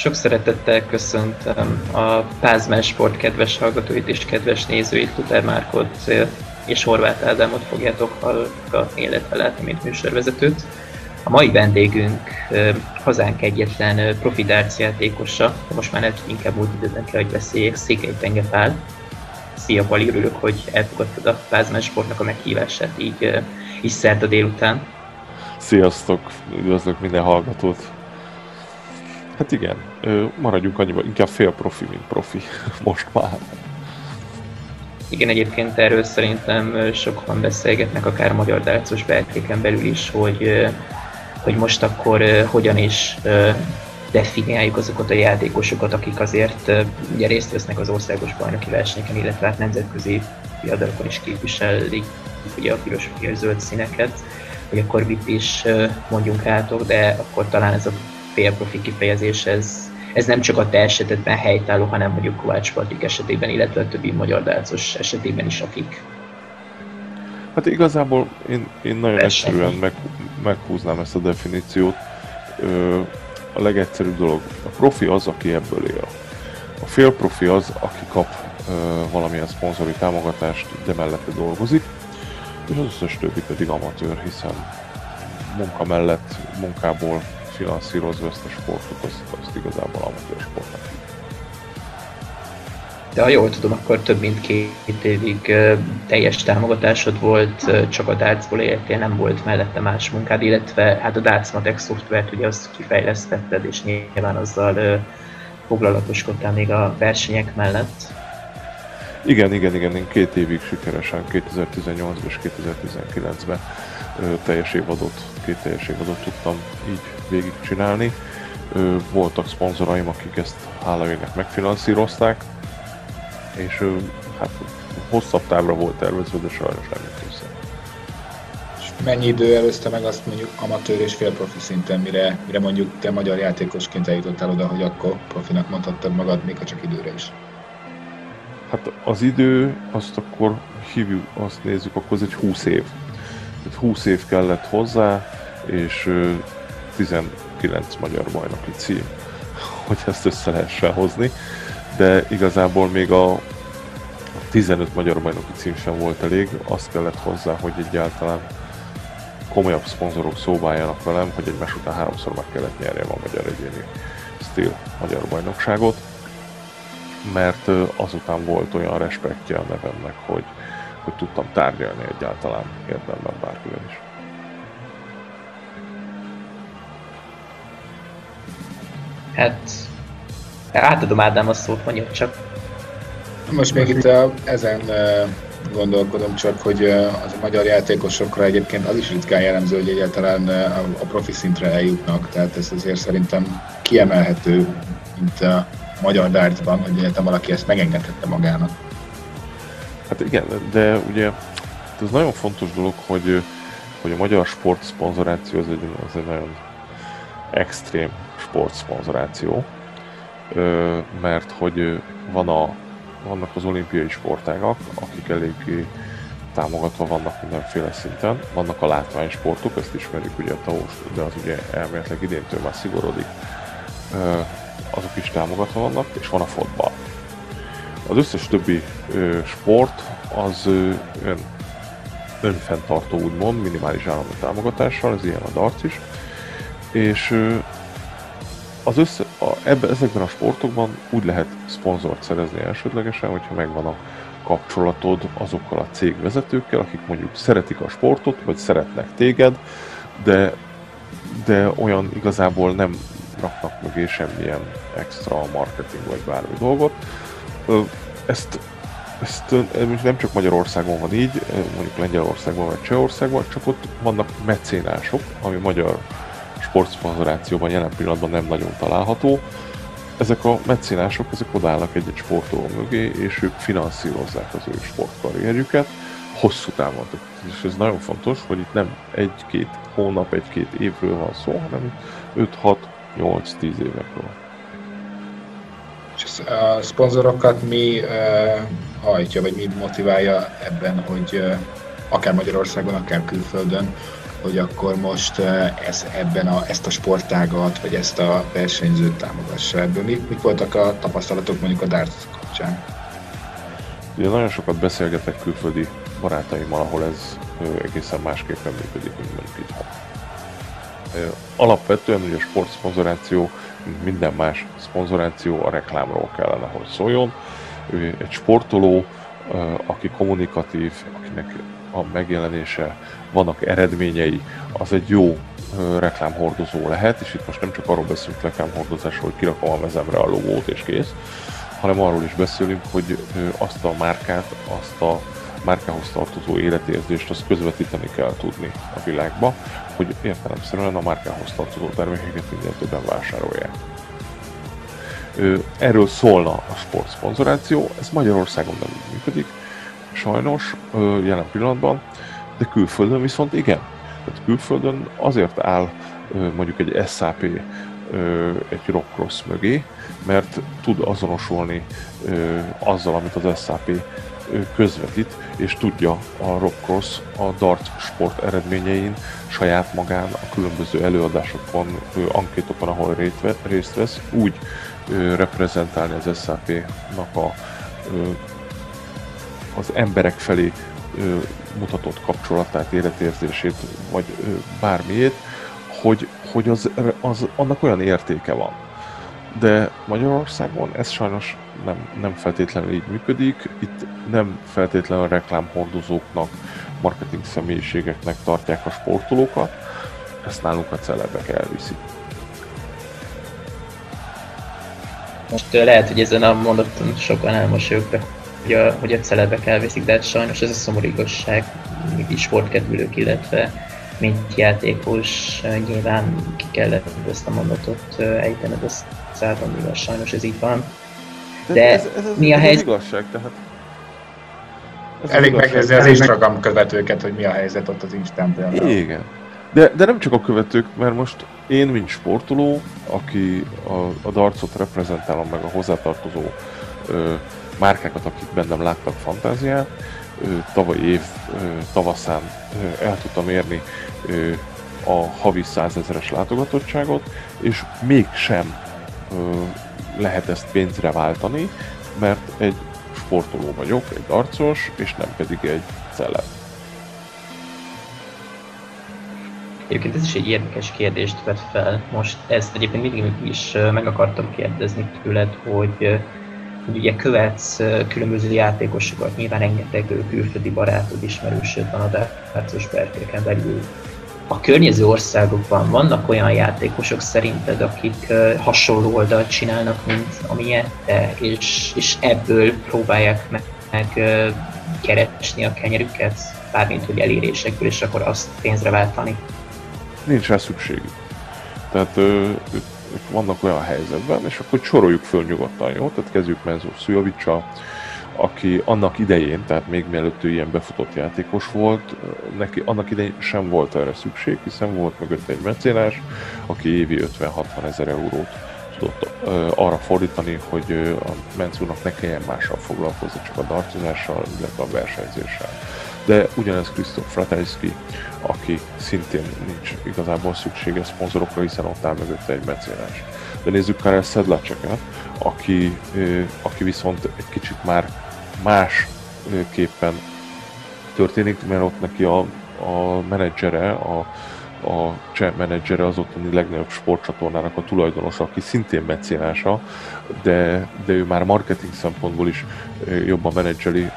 Sok szeretettel köszöntöm a Pázmán Sport kedves hallgatóit és kedves nézőit, Luther Márkot és Horváth Ádámot fogjátok hallgatni, illetve látni, mint műsorvezetőt. A mai vendégünk hazánk egyetlen profi játékosa, de most már nem inkább úgy időben kell, hogy beszéljek, Székely Penge Pál. Szia Pali, örülök, hogy elfogadtad a Pázmán Sportnak a meghívását így, így szerda délután. Sziasztok, üdvözlök minden hallgatót. Hát igen, maradjunk annyiban, inkább fél profi, mint profi most már. Igen, egyébként erről szerintem sokan beszélgetnek, akár magyar dárcos belkéken belül is, hogy, hogy most akkor hogyan is definiáljuk azokat a játékosokat, akik azért ugye részt vesznek az országos bajnoki versenyeken, illetve hát nemzetközi piadalokon is képviselik ugye a piros és zöld színeket, hogy akkor mit is mondjunk rátok, de akkor talán ez a félprofi kifejezés, ez, ez nem csak a te esetedben helytálló, hanem mondjuk Kovács Patrik esetében, illetve a többi magyar dálcos esetében is, akik Hát igazából én, én nagyon Verseny. egyszerűen meg, meghúznám ezt a definíciót. Ö, a legegyszerűbb dolog, a profi az, aki ebből él. A félprofi az, aki kap ö, valamilyen szponzori támogatást, de mellette dolgozik, és az összes többi pedig amatőr, hiszen munka mellett, munkából finanszírozva ezt a sportot, azt, azt igazából amatőr sportnak. De ha jól tudom, akkor több mint két évig teljes támogatásod volt, csak a dartsból éltél, nem volt mellette más munkád, illetve hát a Darts Matex szoftvert ugye azt kifejlesztetted, és nyilván azzal foglalatoskodtál még a versenyek mellett. Igen, igen, igen, én két évig sikeresen, 2018 és 2019-ben teljes évadot, két teljes évadot tudtam így végigcsinálni. Voltak szponzoraim, akik ezt hála őnek megfinanszírozták, és hát hosszabb távra volt tervezve, de sajnos nem jött össze. És mennyi idő előzte meg azt mondjuk amatőr és félprofi szinten, mire, mire mondjuk te magyar játékosként eljutottál oda, hogy akkor profinak mondhattad magad, még ha csak időre is? Hát az idő, azt akkor hívjuk, azt nézzük, akkor ez egy 20 év. Tehát 20 év kellett hozzá, és 19 magyar bajnoki cím, hogy ezt össze lehessen hozni, de igazából még a 15 magyar bajnoki cím sem volt elég, azt kellett hozzá, hogy egyáltalán komolyabb szponzorok szóba velem, hogy egymás után háromszor meg kellett nyerjem a magyar egyéni stíl magyar bajnokságot, mert azután volt olyan respektje a nevemnek, hogy, hogy tudtam tárgyalni egyáltalán érdemben bárkivel is. Hát, átadom Ádám a szót, mondjuk csak. Most még itt a, ezen gondolkodom csak, hogy az a magyar játékosokra egyébként az is ritkán jellemző, hogy egyáltalán a profi szintre eljutnak, tehát ez azért szerintem kiemelhető, mint a magyar dartsban, hogy egyáltalán valaki ezt megengedhette magának. Hát igen, de ugye ez nagyon fontos dolog, hogy, hogy a magyar sport szponzoráció az egy, az egy nagyon extrém sportszponzoráció, mert hogy van a, vannak az olimpiai sportágak, akik eléggé támogatva vannak mindenféle szinten. Vannak a látványsportok, ezt ismerjük ugye a taós, de az ugye elméletileg idéntől már szigorodik. Azok is támogatva vannak, és van a fotball. Az összes többi sport az ön, önfenntartó úgymond, minimális állami támogatással, ez ilyen a darts is, és az össze, a, ebbe, ezekben a sportokban úgy lehet szponzort szerezni elsődlegesen, hogyha megvan a kapcsolatod azokkal a cégvezetőkkel, akik mondjuk szeretik a sportot, vagy szeretnek téged, de, de olyan igazából nem raknak mögé semmilyen extra marketing vagy bármi dolgot. Ezt, ezt nem csak Magyarországon van így, mondjuk Lengyelországban vagy Csehországban, csak ott vannak mecénások, ami magyar sportszponzorációban jelen pillanatban nem nagyon található. Ezek a meccélások, ezek odállnak egy-egy sportoló mögé, és ők finanszírozzák az ő sportkarrierjüket hosszú távon. És ez nagyon fontos, hogy itt nem egy-két hónap, egy-két évről van szó, hanem 5-6-8-10 évekről. És a szponzorokat mi uh, hajtja, vagy mi motiválja ebben, hogy uh, akár Magyarországon, akár külföldön hogy akkor most ez, ebben a, ezt a sportágat, vagy ezt a versenyzőt támogassa. Ebből mik, mik voltak a tapasztalatok mondjuk a darts kapcsán? Ugye nagyon sokat beszélgetek külföldi barátaimmal, ahol ez egészen másképpen működik, mint mondjuk itthon. Alapvetően ugye a sportszponzoráció, mint minden más szponzoráció, a reklámról kellene, hogy szóljon. Egy sportoló, aki kommunikatív, akinek a megjelenése, vannak eredményei, az egy jó reklámhordozó lehet, és itt most nem csak arról beszélünk reklámhordozásról, hogy kirakom a mezemre a logót és kész, hanem arról is beszélünk, hogy azt a márkát, azt a márkához tartozó életérzést, azt közvetíteni kell tudni a világba, hogy értelemszerűen a márkához tartozó termékeket minél többen vásárolják. Erről szólna a sportszponzoráció, ez Magyarországon nem működik, sajnos jelen pillanatban, de külföldön viszont igen. Tehát külföldön azért áll mondjuk egy SAP egy rockcross mögé, mert tud azonosulni azzal, amit az SAP közvetít, és tudja a rockcross a dart sport eredményein saját magán a különböző előadásokon, ankétokon, ahol részt vesz, úgy reprezentálni az SAP-nak a, az emberek felé mutatott kapcsolatát, életérzését, vagy bármiét, hogy, hogy az, az, annak olyan értéke van. De Magyarországon ez sajnos nem, nem feltétlenül így működik. Itt nem feltétlenül reklámhordozóknak, marketing személyiségeknek tartják a sportolókat, ezt nálunk a celebek elviszik. Most lehet, hogy ezen a mondaton sokan elmosolyogtak, hogy a, hogy a celebek elviszik, de hát sajnos ez a szomorú igazság, mi sportkedvülők, illetve mint játékos nyilván ki kellett ezt a mondatot ejtened a szádon, igaz, sajnos ez így van. De, de ez, ez, ez, mi a helyzet? Ez igazság, tehát ez Elég megnézni az Instagram követőket, hogy mi a helyzet ott az Instán például. Igen. De, de nem csak a követők, mert most én, mint sportoló, aki a, a darcot reprezentálom, meg a hozzátartozó ö, márkákat, akik bennem láttak fantáziát, tavaly év tavaszán el tudtam érni a havi százezeres látogatottságot, és mégsem lehet ezt pénzre váltani, mert egy sportoló vagyok, egy arcos, és nem pedig egy celeb. Egyébként ez is egy érdekes kérdést vet fel. Most ezt egyébként mindig is meg akartam kérdezni tőled, hogy, hogy ugye követsz különböző játékosokat, nyilván rengeteg külföldi barátod, ismerősöd van a Dárcos Berkéken belül a környező országokban vannak olyan játékosok szerinted, akik hasonló oldalt csinálnak, mint amilyen te, és, és ebből próbálják meg, meg keresni a kenyerüket, bármint hogy elérésekből, és akkor azt pénzre váltani? Nincs rá szükségük. Tehát ö, vannak olyan helyzetben, és akkor soroljuk föl nyugodtan, jó? Tehát kezdjük Menzo Szujovicsal, aki annak idején, tehát még mielőtt ő ilyen befutott játékos volt, neki annak idején sem volt erre szükség, hiszen volt mögött egy mecénás, aki évi 50-60 ezer eurót tudott arra fordítani, hogy a Menzúnak ne kelljen mással foglalkozni, csak a dartozással, illetve a versenyzéssel. De ugyanez Krisztof Fratajski, aki szintén nincs igazából szüksége szponzorokra, hiszen ott áll mögötte egy mecénás. De nézzük Karel Sedlacseket, aki, aki viszont egy kicsit már másképpen történik, mert ott neki a, a menedzsere, a, a cseh menedzsere az ottani legnagyobb sportcsatornának a tulajdonosa, aki szintén mecénása, de, de ő már marketing szempontból is jobban menedzseli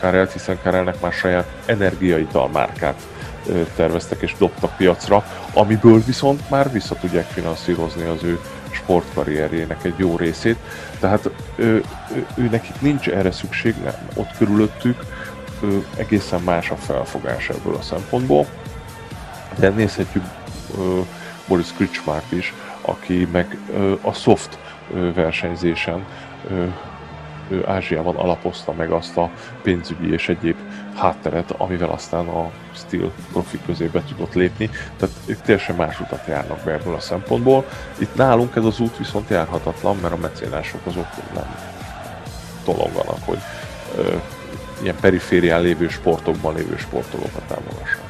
Karelt, hiszen Karelnek már saját energiaital márkát terveztek és dobtak piacra, amiből viszont már vissza tudják finanszírozni az ő sportkarrierjének egy jó részét, tehát ő, ő, ő nekik nincs erre szükség, nem. ott körülöttük ő, egészen más a felfogás ebből a szempontból, de nézhetjük ő, Boris Kricsmárt is, aki meg ő, a soft versenyzésen ő Ázsiában alapozta meg azt a pénzügyi és egyéb hátteret, amivel aztán a Steel profi közé be tudott lépni, tehát ők teljesen más utat járnak be ebből a szempontból. Itt nálunk ez az út viszont járhatatlan, mert a mecénások azok nem tolonganak, hogy ö, ilyen periférián lévő sportokban lévő sportolókat támogassanak.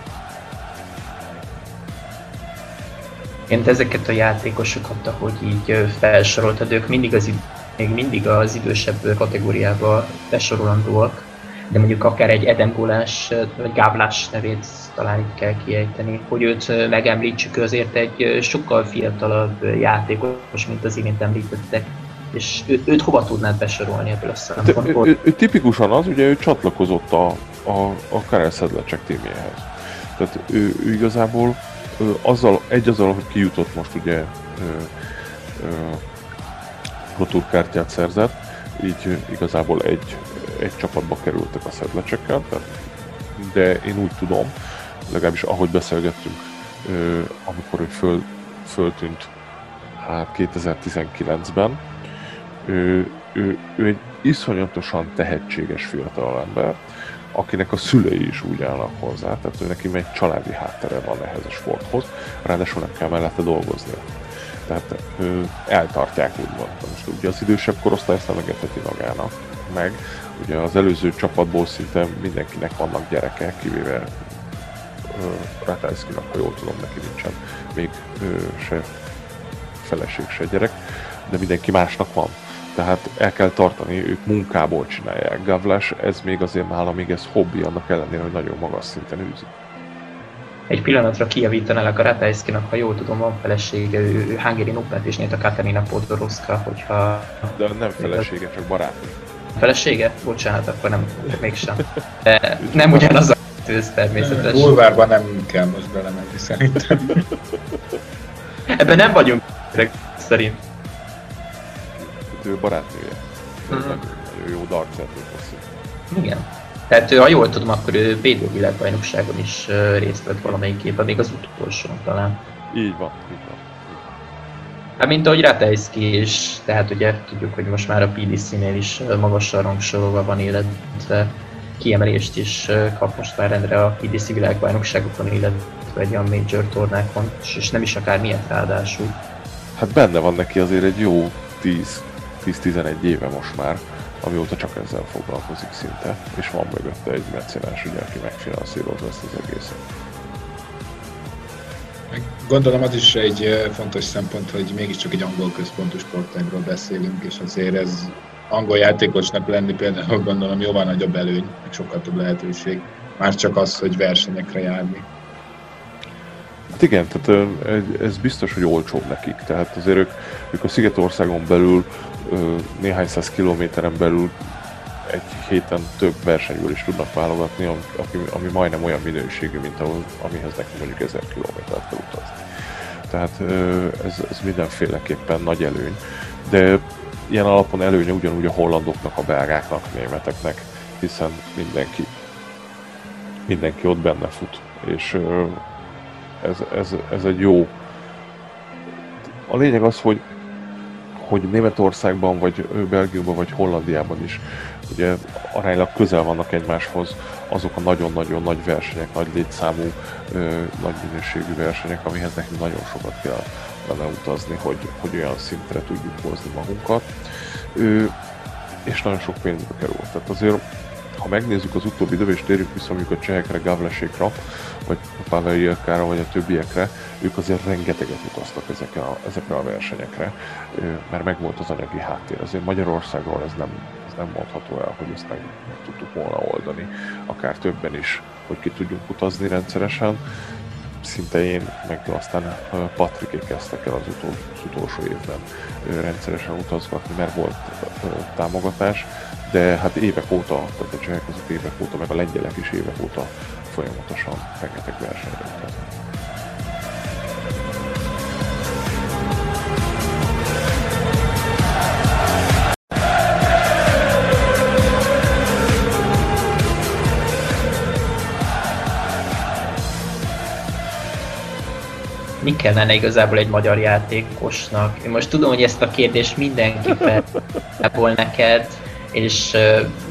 Én ezeket a játékosokat, ahogy így felsoroltad, ők mindig az, még mindig az idősebb kategóriába besorolandóak, de mondjuk akár egy Eden Gólás vagy Gáblás nevét talán itt kell kiejteni, hogy őt megemlítsük, azért egy sokkal fiatalabb játékos, mint az imént említettek. És ő, őt hova tudnád besorolni ebből a szempontból? Ő, ő, ő, tipikusan az, ugye ő csatlakozott a, a, a Karel Szedlecsek témjéhez. Tehát ő, ő igazából ő azzal, egy azzal, hogy kijutott most ugye Pro Tour kártyát szerzett, így igazából egy, egy csapatba kerültek a szedlecsekkel, de én úgy tudom, legalábbis ahogy beszélgettünk, amikor ő föl, föltűnt hát 2019-ben, ő, ő, ő egy iszonyatosan tehetséges fiatalember, akinek a szülei is úgy állnak hozzá, tehát ő neki egy családi háttere van ehhez a sporthoz, ráadásul nem kell mellette dolgoznia. Tehát ő, eltartják úgymond. Most ugye az idősebb korosztály ezt nem engedheti magának meg. Ugye az előző csapatból szinte mindenkinek vannak gyerekek, kivéve Ratajszkinak, ha jól tudom, neki nincsen még ő, se feleség, se gyerek, de mindenki másnak van. Tehát el kell tartani, ők munkából csinálják. Gavlas, ez még azért nála még ez hobbi, annak ellenére, hogy nagyon magas szinten űzi. Egy pillanatra kijavítanálak a Ratajszkinak, ha jól tudom, van felesége, ő, ő Hungary Open-t is nyert a Katarina Podgorowska, hogyha... De nem felesége, csak barátnő. Felesége? Bocsánat, akkor nem, mégsem. De nem ugyanaz a tűz természetes. Bulvárban nem kell most belemenni szerintem. Ebben nem vagyunk szerint. Ő barátnője. Mm. Nagyon jó dartszerző Igen. Tehát ha jól tudom, akkor ő BDO világbajnokságon is részt vett valamelyik évben, még az utolsó talán. Így van, így van. Hát mint ahogy Ratajski is, tehát ugye tudjuk, hogy most már a PDC-nél is magasan rangsorolva van, illetve kiemelést is kap most már rendre a PDC világbajnokságokon, illetve egy olyan major tornákon, és nem is akár miért ráadásul. Hát benne van neki azért egy jó 10-11 éve most már, amióta csak ezzel foglalkozik szinte, és van mögötte egy mecenás, ugye, aki megfinanszírozza ezt az egészet. Gondolom az is egy fontos szempont, hogy mégiscsak egy angol központú sportágról beszélünk, és azért ez angol játékosnak lenni például gondolom jóval nagyobb előny, meg sokkal több lehetőség. Már csak az, hogy versenyekre járni. Hát igen, tehát ez biztos, hogy olcsóbb nekik. Tehát azért ők, ők a Szigetországon belül néhány száz kilométeren belül egy héten több versenyből is tudnak válogatni, ami, ami majdnem olyan minőségű, mint ahol, amihez neki mondjuk 1000 kilométert kell utazni. Tehát ez, ez mindenféleképpen nagy előny. De ilyen alapon előnye ugyanúgy a hollandoknak, a belgáknak, a németeknek, hiszen mindenki, mindenki ott benne fut. És ez, ez, ez egy jó... A lényeg az, hogy hogy Németországban, vagy Belgiumban, vagy Hollandiában is ugye aránylag közel vannak egymáshoz azok a nagyon-nagyon nagy versenyek, nagy létszámú, ö, nagy minőségű versenyek, amihez nekünk nagyon sokat kell lenne utazni, hogy, hogy olyan szintre tudjuk hozni magunkat. Ö, és nagyon sok pénzbe kerül. Tehát azért, ha megnézzük az utóbbi időben, és térjük vissza mondjuk a csehekre, Gavlesékra, vagy a Pavel vagy a többiekre, ők azért rengeteget utaztak ezekre a, ezekre a versenyekre, mert megvolt az anyagi háttér. Azért Magyarországról ez nem, nem mondható el, hogy ezt meg, meg tudtuk volna oldani, akár többen is, hogy ki tudjunk utazni rendszeresen. Szinte én, meg aztán Patriké kezdtek el az, utol, az utolsó évben rendszeresen utazgatni, mert volt támogatás, de hát évek óta, tehát a csehek azok évek óta, meg a lengyelek is évek óta folyamatosan rengeteg versenyre utaznak. Mi kellene igazából egy magyar játékosnak? Én most tudom, hogy ezt a kérdést mindenki fel neked, és,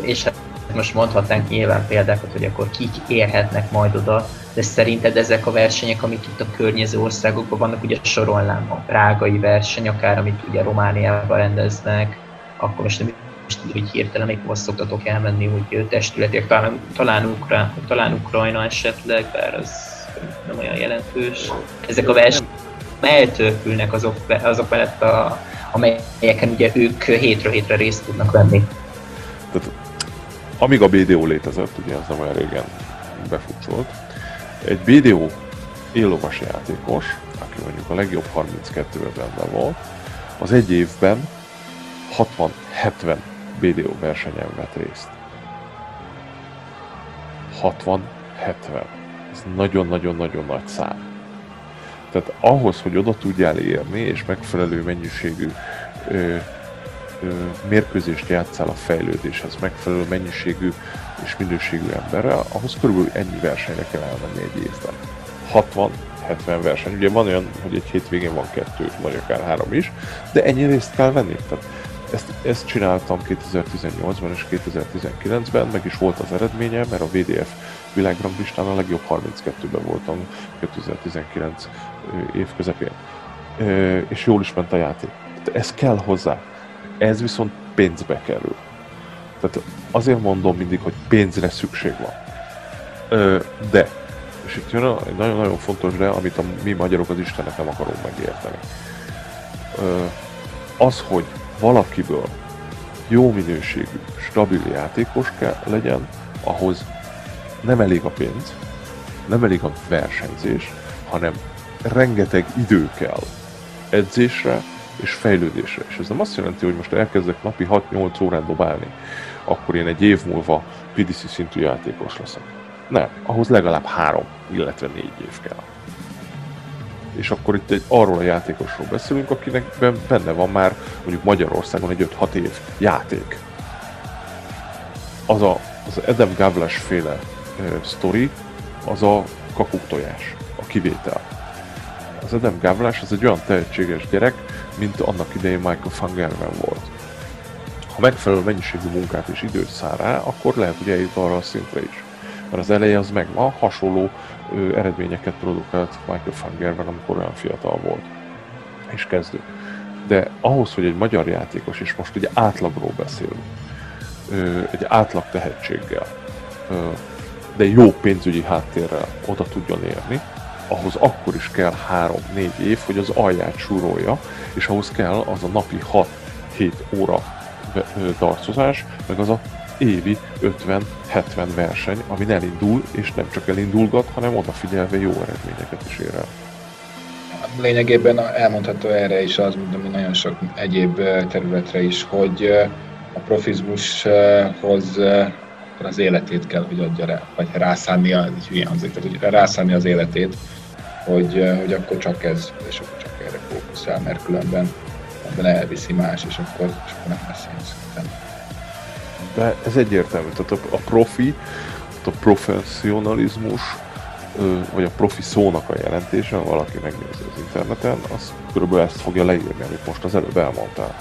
és hát most mondhatnánk nyilván példákat, hogy akkor kik érhetnek majd oda, de szerinted ezek a versenyek, amik itt a környező országokban vannak, ugye sorolnám a prágai verseny, akár amit ugye Romániában rendeznek, akkor most nem tudom, hogy hirtelen még most szoktatok elmenni, hogy testületiek, talán, talán, Ukrán, talán Ukrajna esetleg, bár az nem olyan jelentős. Ezek a versenyek eltörpülnek azok, azok mellett, a, amelyeken ugye ők hétről hétre részt tudnak venni. Tehát, amíg a BDO létezett, ugye az nem olyan régen befutcsolt, egy BDO éllovas játékos, aki mondjuk a legjobb 32-ben benne volt, az egy évben 60-70 BDO versenyen vett részt. 60-70. Nagyon-nagyon-nagyon nagy szám. Tehát ahhoz, hogy oda tudjál érni, és megfelelő mennyiségű ö, ö, mérkőzést játszál a fejlődéshez, megfelelő mennyiségű és minőségű emberrel, ahhoz körülbelül ennyi versenyre kell elmenni egy évben. 60-70 verseny. Ugye van olyan, hogy egy hétvégén van kettő, vagy akár három is, de ennyi részt kell venni. Tehát ezt, ezt csináltam 2018-ban és 2019-ben, meg is volt az eredménye, mert a VDF világranglistán a legjobb 32-ben voltam 2019 év közepén. És jól is ment a játék. Ez kell hozzá. Ez viszont pénzbe kerül. Tehát azért mondom mindig, hogy pénzre szükség van. De, és itt jön egy nagyon-nagyon fontos de, amit a mi magyarok az Istennek nem akarunk megérteni. Az, hogy valakiből jó minőségű, stabil játékos kell legyen, ahhoz nem elég a pénz, nem elég a versenyzés, hanem rengeteg idő kell edzésre és fejlődésre. És ez nem azt jelenti, hogy most elkezdek napi 6-8 órán dobálni, akkor én egy év múlva PDC szintű játékos leszek. Nem, ahhoz legalább három, illetve négy év kell. És akkor itt egy arról a játékosról beszélünk, akinek benne van már mondjuk Magyarországon egy 5-6 év játék. Az a, az Adam Gavlas féle uh, sztori, az a kakuktojás, a kivétel. Az Adam Gavlas az egy olyan tehetséges gyerek, mint annak idején Michael Fangerven volt. Ha megfelelő mennyiségű munkát és időt száll rá, akkor lehet, hogy eljut arra a szintre is. Mert az eleje az megvan, hasonló ö, eredményeket produkált Michael Fangerven, amikor olyan fiatal volt. És kezdő. De ahhoz, hogy egy magyar játékos, és most egy átlagról beszélünk, ö, egy átlag tehetséggel, ö, de jó pénzügyi háttérrel oda tudjon érni, ahhoz akkor is kell 3-4 év, hogy az alját súrolja, és ahhoz kell az a napi 6-7 óra darcozás, meg az a évi 50-70 verseny, ami elindul, és nem csak elindulgat, hanem odafigyelve jó eredményeket is ér el. Lényegében elmondható erre is az, mint nagyon sok egyéb területre is, hogy a profizmushoz az életét kell, hogy adja rá, vagy rászánnia, így hülyen hangzik, tehát hogy rászánni az életét, hogy, hogy akkor csak ez, és akkor csak erre fókuszál, mert különben ebben elviszi más, és akkor, és akkor nem lesz ilyen szinten. De ez egyértelmű, tehát a, a profi, a professzionalizmus, vagy a profi szónak a jelentése, valaki megnézi az interneten, az körülbelül ezt fogja leírni, amit most az előbb elmondtál.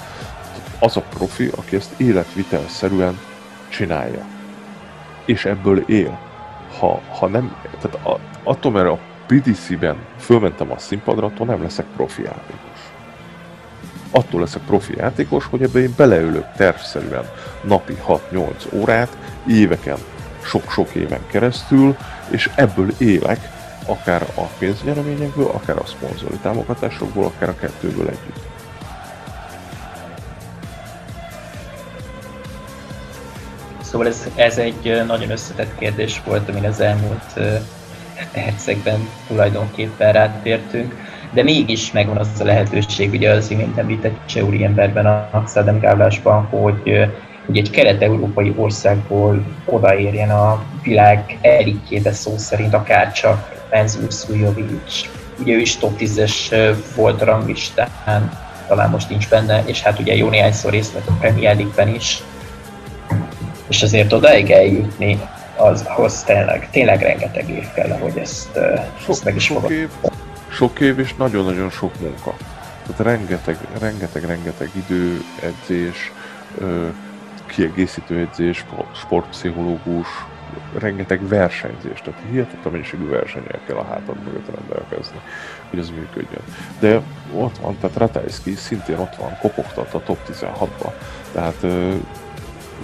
Az a profi, aki ezt életvitelszerűen csinálja. És ebből él. Ha, ha nem, tehát a, attól, mert a PDC-ben fölmentem a színpadra, attól nem leszek profi játékos. Attól leszek profi játékos, hogy ebbe én beleülök tervszerűen napi 6-8 órát, éveken, sok-sok éven keresztül, és ebből élek, akár a pénznyereményekből, akár a szponzori támogatásokból, akár a kettőből együtt. Szóval ez, ez egy nagyon összetett kérdés volt, amin az elmúlt percekben tulajdonképpen rátértünk, de mégis megvan az a lehetőség, ugye az imént említett Cseuri emberben, a Szedem Gávlásban, hogy, hogy egy kelet-európai országból odaérjen a világ elitjébe szó szerint, akár csak Menzur Szújovics. Ugye ő is top 10-es volt ranglistán, talán most nincs benne, és hát ugye jó néhányszor részt vett a Premier League-ben is. És azért odaig eljutni, az, ahhoz tényleg, tényleg rengeteg év kell, hogy ezt, sok, ezt meg is sok év, sok év és nagyon-nagyon sok munka. Tehát rengeteg, rengeteg, rengeteg idő, edzés, kiegészítő edzés, sportpszichológus, rengeteg versenyzés, tehát hihetetlen mennyiségű versenyel kell a hátad mögött rendelkezni, hogy ez működjön. De ott van, tehát Ratajski szintén ott van, kopogtat a top 16-ba, tehát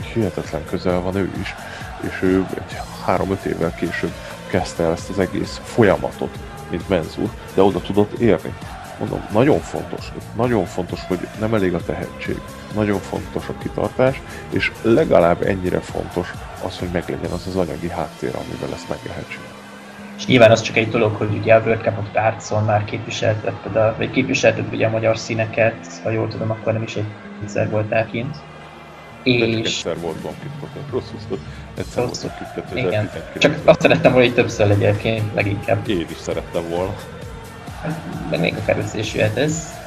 hihetetlen közel van ő is és ő egy három-öt évvel később kezdte el ezt az egész folyamatot, mint Menzur, de oda tudott érni. mondom, nagyon fontos, nagyon fontos, hogy nem elég a tehetség, nagyon fontos a kitartás, és legalább ennyire fontos az, hogy meglegyen az az anyagi háttér, amivel ezt meg lehet csinálni. És nyilván az csak egy dolog, hogy ugye a World Cup-ot tárcon már képviseltetted, a, vagy képviselted ugye a magyar színeket, ha jól tudom, akkor nem is egy egyszer voltál kint. És... Egyszer volt Bankit, rosszul szólt. Egyszer Rossz. volt kint 2019 Csak azt szerettem volna, hogy többször egyébként leginkább. Én is szerettem volna. Meg még a is jöhet ez.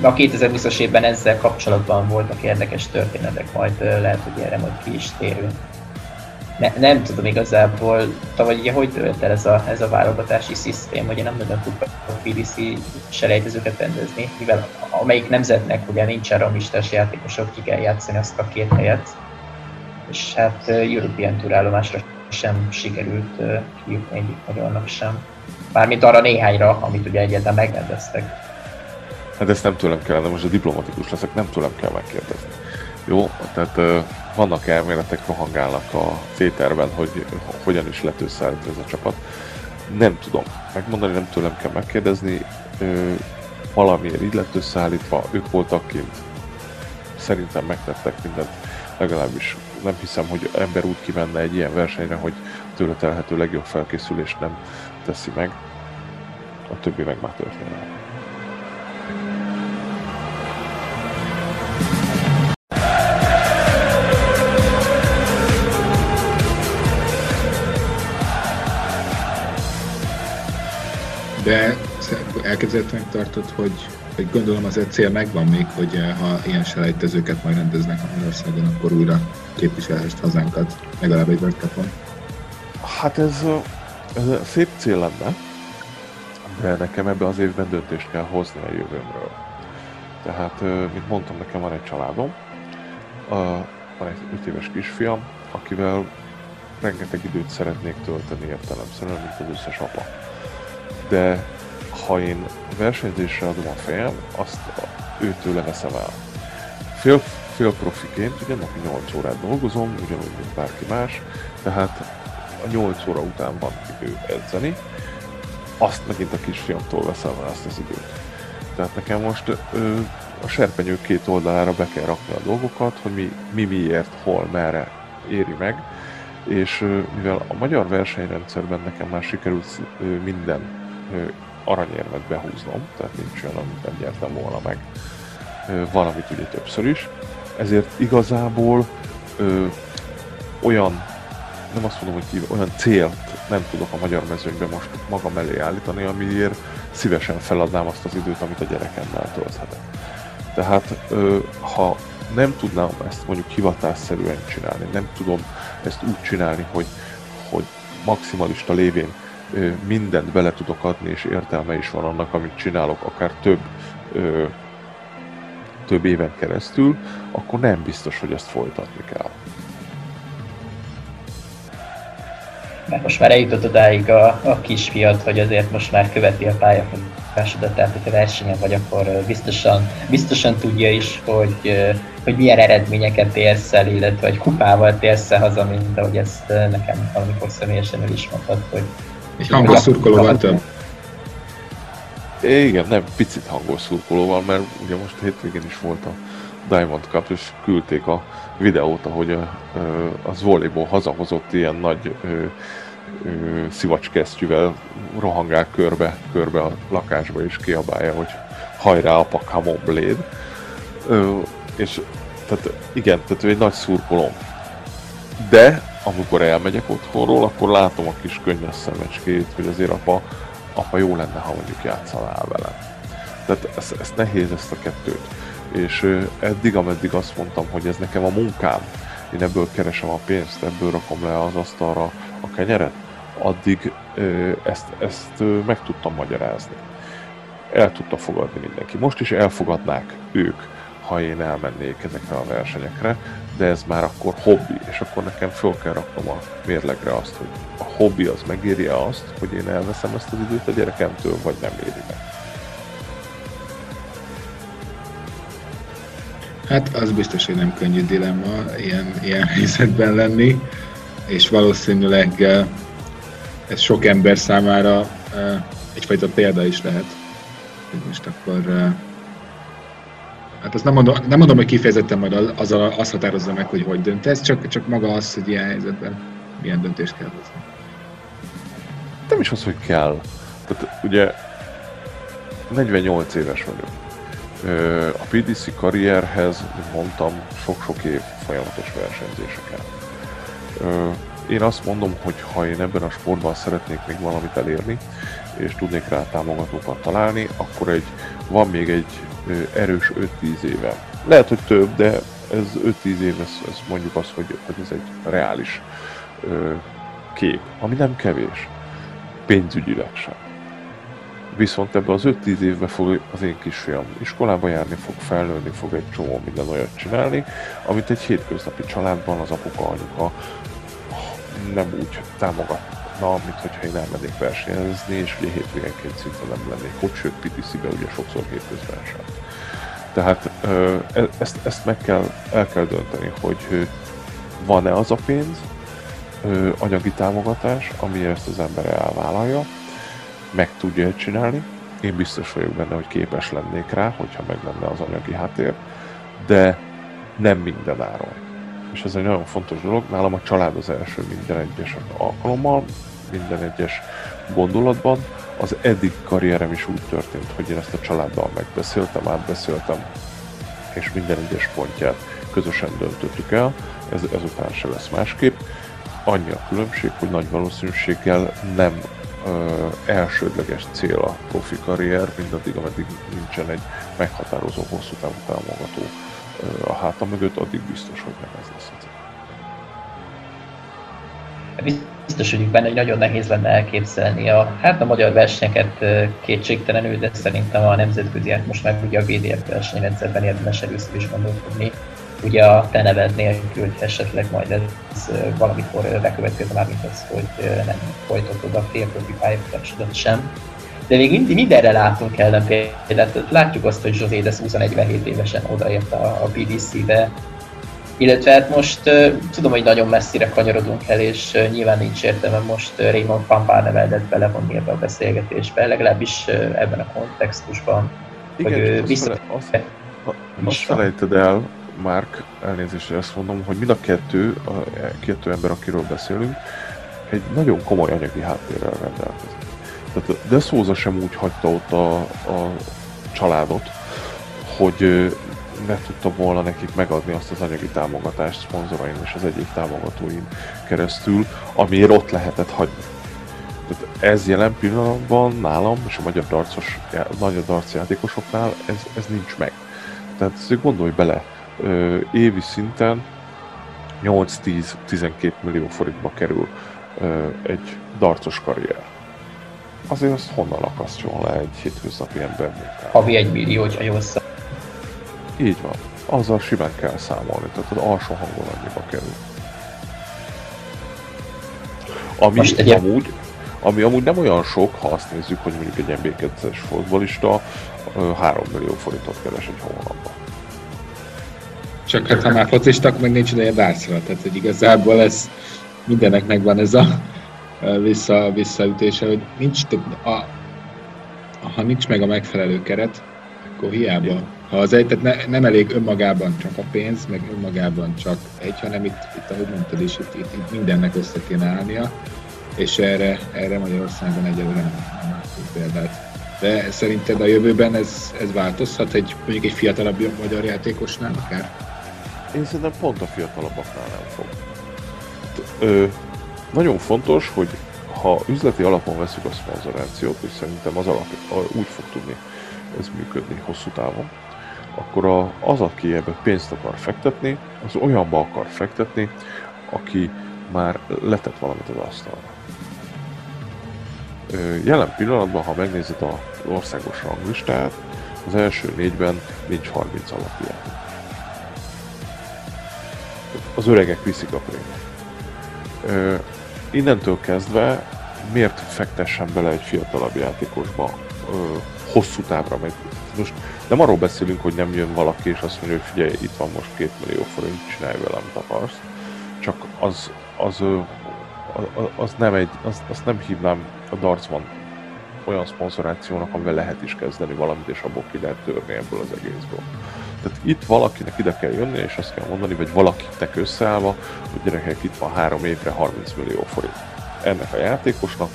A 2020-as évben ezzel kapcsolatban voltak érdekes történetek, majd lehet, hogy erre majd ki is térünk ne, nem tudom igazából, tavaly ugye hogy dölt el ez a, ez a válogatási szisztém, hogy nem nagyon tud a PDC selejtezőket rendezni, mivel amelyik nemzetnek ugye nincsen ramistás játékosok, ki kell játszani azt a két helyet, és hát European Tour állomásra sem sikerült kijutni egyik magyarnak sem. Bármint arra néhányra, amit ugye egyáltalán megrendeztek. Hát ezt nem tőlem kellene, most a diplomatikus leszek, nem tőlem kell megkérdezni. Jó, tehát uh, vannak elméletek, rohangálnak a téterben, hogy hogyan is lett összeállítva ez a csapat. Nem tudom megmondani, nem tőlem kell megkérdezni. Uh, valamiért így lett összeállítva, ők voltak kint. Szerintem megtettek mindent, legalábbis nem hiszem, hogy ember úgy kivenne egy ilyen versenyre, hogy tőle telhető legjobb felkészülést nem teszi meg. A többi meg már történelem. De elképzelhetőnek tartod, hogy, hogy gondolom az egy cél megvan még, hogy eh, ha ilyen selejtezőket majd rendeznek Magyarországon, akkor újra képviselhest hazánkat, legalább egy World Cup-on. Hát ez, ez szép cél lenne, de nekem ebbe az évben döntést kell hozni a jövőmről. Tehát, mint mondtam, nekem van egy családom, van egy 5 éves kisfiam, akivel rengeteg időt szeretnék tölteni értelemszerűen, mint az összes apa de ha én versenyzésre adom a fejem, azt őtől leveszem el. Fél, fél profiként, ugye napi 8 órát dolgozom, ugyanúgy, mint bárki más, tehát a 8 óra után van idő edzeni, azt megint a kisfiamtól veszem el azt az időt. Tehát nekem most ö, a serpenyő két oldalára be kell rakni a dolgokat, hogy mi, mi miért, hol, merre éri meg, és ö, mivel a magyar versenyrendszerben nekem már sikerült ö, minden aranyérmet behúznom, tehát nincs olyan, amit nem nyertem volna meg valamit ugye többször is. Ezért igazából ö, olyan, nem azt mondom, hogy olyan célt nem tudok a magyar mezőnyben most magam elé állítani, amiért szívesen feladnám azt az időt, amit a gyerekemmel tölthetek. Tehát ö, ha nem tudnám ezt mondjuk hivatásszerűen csinálni, nem tudom ezt úgy csinálni, hogy, hogy maximalista lévén mindent bele tudok adni, és értelme is van annak, amit csinálok, akár több, ö, több éven keresztül, akkor nem biztos, hogy ezt folytatni kell. Mert most már eljutott odáig a, a kisfiat, hogy azért most már követi a pályafutásodat, tehát hogyha versenyen vagy, akkor biztosan, biztosan tudja is, hogy, hogy milyen eredményeket érsz el, illetve hogy kupával térsz haza, mint ahogy ezt nekem valamikor személyesen el is mondtad, hogy egy hangos szurkolóval több. Igen, nem picit hangos szurkolóval, mert ugye most hétvégén is volt a Diamond Cup, és küldték a videót, ahogy az volleyball hazahozott ilyen nagy szivacskesztyűvel rohangál körbe, körbe a lakásba, és kiabálja, hogy hajrá apa, come on blade. és tehát igen, tehát ő egy nagy szurkolom. De amikor elmegyek otthonról, akkor látom a kis könnyes szemecskét, hogy azért apa, apa jó lenne, ha mondjuk játszanál velem. Tehát ezt, ezt nehéz ezt a kettőt. És eddig, ameddig azt mondtam, hogy ez nekem a munkám, én ebből keresem a pénzt, ebből rakom le az asztalra a kenyeret, addig ezt, ezt meg tudtam magyarázni. El tudta fogadni mindenki. Most is elfogadnák ők, ha én elmennék ezekre a versenyekre, de ez már akkor hobbi, és akkor nekem föl kell raknom a mérlegre azt, hogy a hobbi az megéri azt, hogy én elveszem ezt az időt a gyerekemtől, vagy nem éri meg. Hát az biztos, hogy nem könnyű dilemma ilyen, ilyen helyzetben lenni, és valószínűleg ez sok ember számára egyfajta példa is lehet Most akkor Hát azt nem mondom, nem mondom hogy kifejezetten majd az, az határozza meg, hogy hogy dönt ez, csak, csak maga az, hogy ilyen helyzetben milyen döntést kell hozni. Nem is az, hogy kell. Tehát ugye 48 éves vagyok. A PDC karrierhez, mondtam, sok-sok év folyamatos versenyzéseken. Én azt mondom, hogy ha én ebben a sportban szeretnék még valamit elérni, és tudnék rá támogatókat találni, akkor egy, van még egy erős 5-10 éve. Lehet, hogy több, de ez 5-10 év, ez, ez mondjuk azt, hogy, hogy ez egy reális ö, kép, ami nem kevés, pénzügyileg sem. Viszont ebbe az 5-10 évben fog az én kisfiam iskolába járni, fog felnőni, fog egy csomó minden olyat csinálni, amit egy hétköznapi családban az apuka, anyuka nem úgy támogatna, mint hogyha én elmennék versenyezni, és ugye hétvégenként szinte nem lennék ott, sőt PTC-be ugye sokszor hétközben sem. Tehát e, ezt, ezt meg kell, el kell dönteni, hogy van-e az a pénz, anyagi támogatás, ami ezt az ember elvállalja, meg tudja csinálni. Én biztos vagyok benne, hogy képes lennék rá, hogyha meg lenne az anyagi háttér, de nem minden áron. És ez egy nagyon fontos dolog. Nálam a család az első minden egyes alkalommal, minden egyes gondolatban. Az eddig karrierem is úgy történt, hogy én ezt a családdal megbeszéltem, átbeszéltem, és minden egyes pontját közösen döntöttük el. Ez, ezután se lesz másképp. Annyi a különbség, hogy nagy valószínűséggel nem ö, elsődleges cél a profi karrier, mindaddig, ameddig nincsen egy meghatározó hosszú távú támogató ö, a háta mögött, addig biztos, hogy nem ez lesz a cél. Biztos vagyok benne, hogy nagyon nehéz lenne elképzelni a, hát a magyar versenyeket kétségtelenül, de szerintem a nemzetközi, hát most már ugye a VDF versenyrendszerben érdemes először is gondolkodni, ugye a te neved nélkül, hogy esetleg majd ez valamikor bekövetkezne már, mint az, hogy nem folytatod a félprofi pályafutásodat sem. De még mindig mindenre látunk ellenpéldát. Látjuk azt, hogy José de 21 évesen odaért a, a BDC-be, illetve hát most uh, tudom, hogy nagyon messzire kanyarodunk el, és uh, nyilván nincs értelme most uh, Raymond Pampár neveldet belevonni ebbe a beszélgetésbe, legalábbis uh, ebben a kontextusban. Igen, hogy, azt, vissza... azt, azt felejted el, Mark, elnézést, hogy azt mondom, hogy mind a kettő, a kettő ember, akiről beszélünk, egy nagyon komoly anyagi háttérrel rendelkezik. Tehát De Souza sem úgy hagyta ott a, a családot, hogy ne tudta volna nekik megadni azt az anyagi támogatást szponzoraim és az egyik támogatóim keresztül, amiért ott lehetett hagyni. Tehát ez jelen pillanatban nálam és a magyar darcos, magyar darcjátékosoknál ez, ez nincs meg. Tehát gondolj bele, évi szinten 8-10-12 millió forintba kerül egy darcos karrier. Azért azt honnan akasztjon le egy hétköznapi ember? Havi egy millió, hogyha jól Így van. Azzal simán kell számolni, tehát az alsó hangon annyiba kerül. Ami Most egy amúgy, ami amúgy nem olyan sok, ha azt nézzük, hogy mondjuk egy NB2-es fotbalista 3 millió forintot keres egy hónapban. Csak hát ha már focistak, meg nincs ideje dárcra, tehát hogy igazából ez mindennek megvan ez a vissza, visszaütése, hogy nincs, a, ha nincs meg a megfelelő keret, akkor hiába. Ha az egy, tehát ne, nem elég önmagában csak a pénz, meg önmagában csak egy, hanem itt, itt ahogy mondtad is, itt, itt, itt mindennek össze kéne állnia, és erre, erre Magyarországon egyelőre nem, nem látunk példát. De szerinted a jövőben ez, ez változhat egy mondjuk egy fiatalabb magyar játékosnál akár? Én szerintem pont a fiatalabbaknál nem fog. Ö, nagyon fontos, hogy ha üzleti alapon veszük a szponzorációt, és szerintem az alap úgy fog tudni ez működni hosszú távon, akkor a, az, aki ebbe pénzt akar fektetni, az olyanba akar fektetni, aki már letett valamit az asztalra. Jelen pillanatban, ha megnézed az országos ranglistát, az első négyben nincs 30 alapú az öregek viszik a prémiumot. Innentől kezdve miért fektessen bele egy fiatalabb játékosba ö, hosszú távra meg? Most nem arról beszélünk, hogy nem jön valaki és azt mondja, hogy figyelj, itt van most két millió forint, csinálj vele, amit akarsz. Csak az, az, az, az nem egy, az, azt nem hívnám a dartsban olyan szponzorációnak, amivel lehet is kezdeni valamit, és abból ki lehet törni ebből az egészből. Tehát itt valakinek ide kell jönni, és azt kell mondani, vagy valakitek összeállva, hogy gyerekek itt van három évre 30 millió forint. Ennek a játékosnak,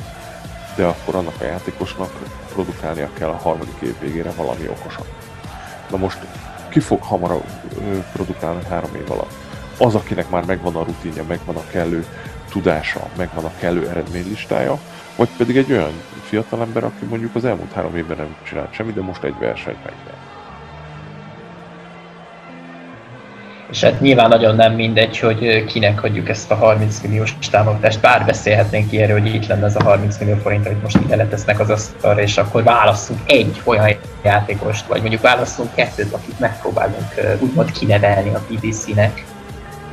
de akkor annak a játékosnak produkálnia kell a harmadik év végére valami okosat. Na most ki fog hamarabb produkálni három év alatt? Az, akinek már megvan a rutinja, megvan a kellő tudása, megvan a kellő eredménylistája, vagy pedig egy olyan fiatalember, aki mondjuk az elmúlt három évben nem csinált semmit, de most egy versenyt megnyer. És hát nyilván nagyon nem mindegy, hogy kinek adjuk ezt a 30 milliós támogatást, bár beszélhetnénk ki erről, hogy itt lenne ez a 30 millió forint, amit most ide letesznek az asztalra, és akkor válasszunk egy olyan játékost, vagy mondjuk válasszunk kettőt, akit megpróbálunk úgymond kinevelni a PDC-nek,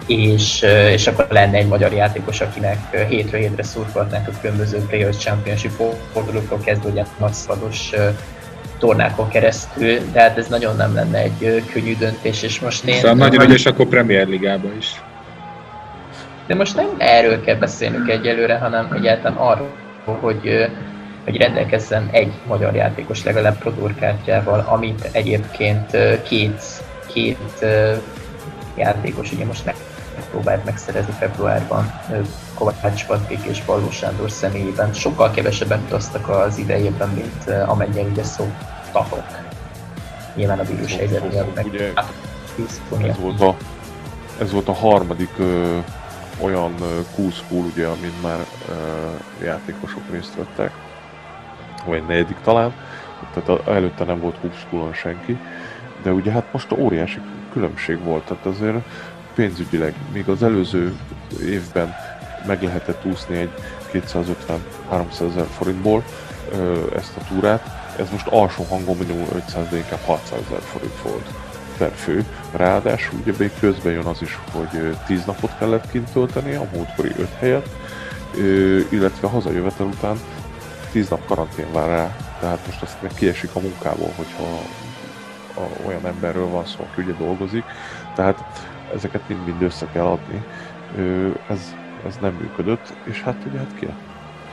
és, és akkor lenne egy magyar játékos, akinek hétről hétre szurkolhatnánk a különböző Players Championship fordulóktól kezdve ugye nagyszados tornákon keresztül, de hát ez nagyon nem lenne egy könnyű döntés, és most én... Szóval nagyon ügyes akkor Premier Ligában is. De most nem erről kell beszélnünk egyelőre, hanem egyáltalán arról, hogy, hogy rendelkezzen egy magyar játékos legalább produkártyával, amit egyébként két, két játékos ugye most meg próbált megszerezni februárban Kovács Patrik és Balló Sándor személyében. Sokkal kevesebben utaztak az idejében, mint amennyien ugye szoktak. Nyilván a vírus helyzet miatt meg ugye, ez volt, a, ez volt a harmadik ö, olyan Q-School, ugye, amin már ö, játékosok részt vettek, vagy negyedik talán, tehát előtte nem volt Q-Schoolon senki, de ugye hát most óriási különbség volt, tehát azért pénzügyileg, míg az előző évben meg lehetett úszni egy 250-300 ezer forintból ezt a túrát, ez most alsó hangon minimum 500, de inkább 600 ezer forint volt per fő. Ráadásul ugye még közben jön az is, hogy 10 napot kellett kint tölteni, a múltkori 5 helyet, illetve hazajövetel után 10 nap karantén vár rá, tehát most azt meg kiesik a munkából, hogyha olyan emberről van szó, aki ugye dolgozik. Tehát ezeket mind-mind össze kell adni. Ez, ez nem működött, és hát ugye hát ki